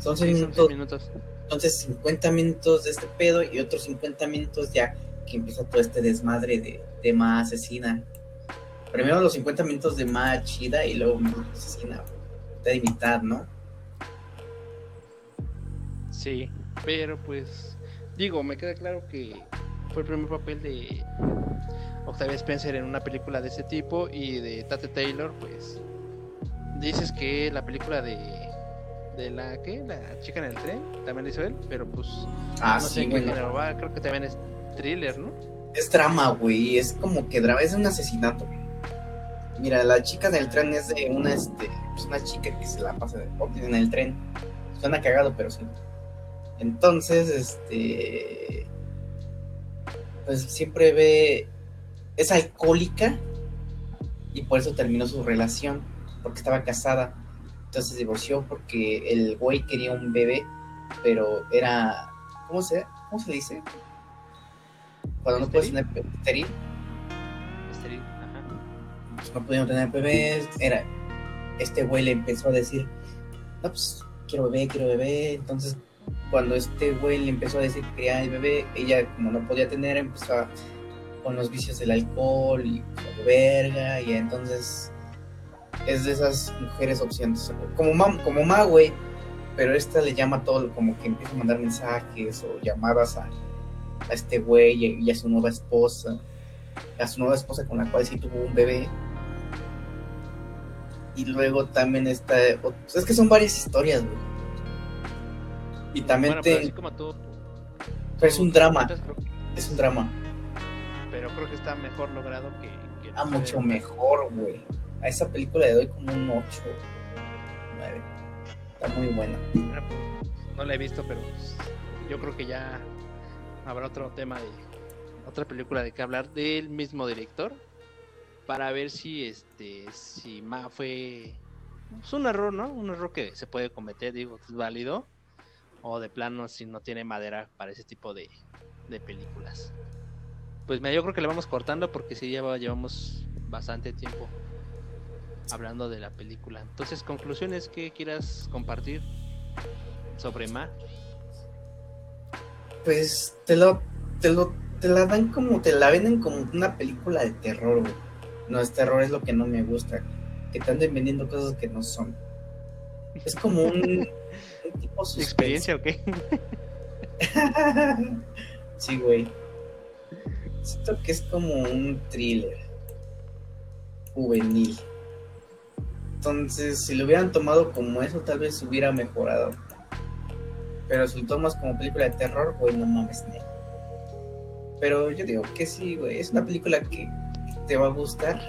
Son 100 Sí, son minutos. Entonces 50 minutos de este pedo y otros 50 minutos ya que empieza todo este desmadre de, de Ma asesina. Primero los 50 minutos de Ma chida y luego asesina. De mitad, ¿no? Sí, pero pues digo, me queda claro que fue el primer papel de Octavia Spencer en una película de ese tipo y de Tate Taylor, pues dices que la película de de la que la chica en el tren también la hizo él, pero pues Ah, no sé sí, en qué bueno. género va, creo que también es thriller, ¿no? Es drama, güey. Es como que drama, es un asesinato. Mira, la chica del tren es de una, este, pues una chica que se la pasa de en el tren. Suena cagado, pero sí. Entonces, este, pues siempre ve, es alcohólica y por eso terminó su relación, porque estaba casada. Entonces divorció porque el güey quería un bebé, pero era, ¿cómo se, cómo se dice? Cuando no puedes tener ¿Estéril? estéril, Estéril, ajá. pues no pudieron tener bebés, era, este güey le empezó a decir, no, pues quiero bebé, quiero bebé. Entonces, cuando este güey le empezó a decir que quería el bebé, ella, como no podía tener, empezó con los vicios del alcohol y verga. Y entonces es de esas mujeres opciones. Como ma, como ma, güey. Pero esta le llama todo, como que empieza a mandar mensajes o llamadas a, a este güey y a su nueva esposa. A su nueva esposa con la cual sí tuvo un bebé y luego también está. Pues es que son varias historias, güey. Y también Bueno, te. pero así como tú. pero es un drama. Es un drama. Pero creo que está mejor logrado que. que Ah, mucho mejor, güey. A esa película le doy como un 8. 9. Está muy buena. Bueno, pues, No la he visto, pero pues, yo creo que ya habrá otro tema de otra película de que hablar del mismo director para ver si este si Ma fue pues, un error, ¿no? Un error que se puede cometer, digo, es válido o de plano si no tiene madera para ese tipo de, de películas. Pues mira, yo creo que le vamos cortando porque sí lleva, llevamos bastante tiempo hablando de la película. Entonces, conclusiones que quieras compartir sobre Ma. Pues te lo, te lo, te la dan como, te la venden como una película de terror, güey. No, es terror es lo que no me gusta. Que te anden vendiendo cosas que no son. Es como un tipo suspense. ¿Experiencia o qué? *laughs* sí, güey. Siento que es como un thriller juvenil. Entonces, si lo hubieran tomado como eso, tal vez hubiera mejorado. Pero si lo tomas como película de terror, güey, no mames. Pero yo digo que sí, güey. Es una película que te va a gustar,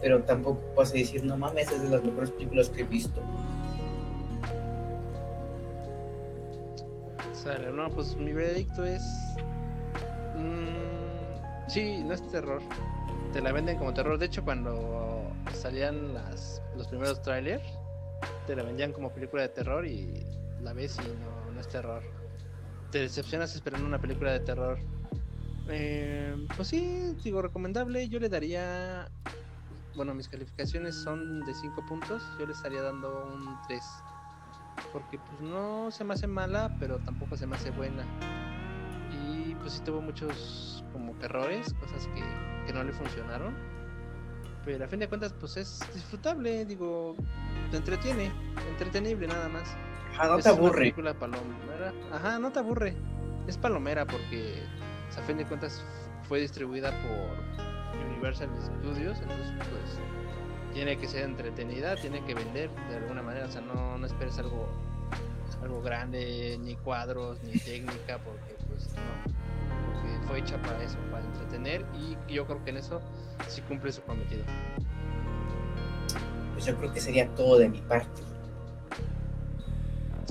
pero tampoco vas a decir, no mames, es de las mejores películas que he visto. Sale, no, pues mi veredicto es. mm, sí, no es terror. Te la venden como terror. De hecho, cuando salían las, los primeros trailers, te la vendían como película de terror y la ves y no, es terror. Te decepcionas esperando una película de terror. Eh, pues sí, digo, recomendable. Yo le daría. Bueno, mis calificaciones son de 5 puntos. Yo le estaría dando un 3 porque pues no se me hace mala, pero tampoco se me hace buena. Y pues sí tuvo muchos como errores, cosas que, que no le funcionaron. Pero a fin de cuentas pues es disfrutable, digo, te entretiene, entretenible nada más. Ah, no Es te una aburre. película palomera. Ajá, no te aburre. Es palomera porque pues, a fin de cuentas fue distribuida por Universal Studios, entonces pues tiene que ser entretenida, tiene que vender de alguna manera, o sea, no, no esperes algo algo grande, ni cuadros, ni técnica, porque pues no, porque fue hecha para eso, para entretener y yo creo que en eso sí cumple su cometido. Pues yo creo que sería todo de mi parte.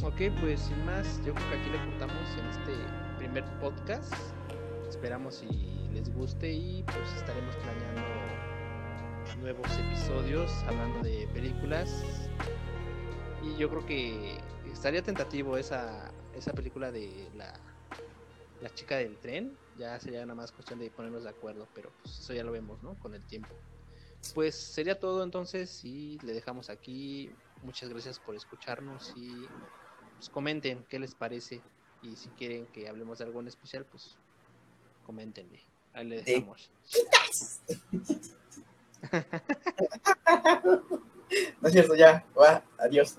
Ok, pues sin más, yo creo que aquí le cortamos en este primer podcast. Esperamos si les guste y pues estaremos planeando nuevos episodios hablando de películas. Y yo creo que estaría tentativo esa, esa película de la, la chica del tren. Ya sería nada más cuestión de ponernos de acuerdo, pero pues eso ya lo vemos, ¿no? Con el tiempo. Pues sería todo entonces y le dejamos aquí. Muchas gracias por escucharnos y pues comenten qué les parece y si quieren que hablemos de algo en especial, pues coméntenle. Ahí le dejamos. *laughs* *laughs* No es cierto, ya. Va, adiós.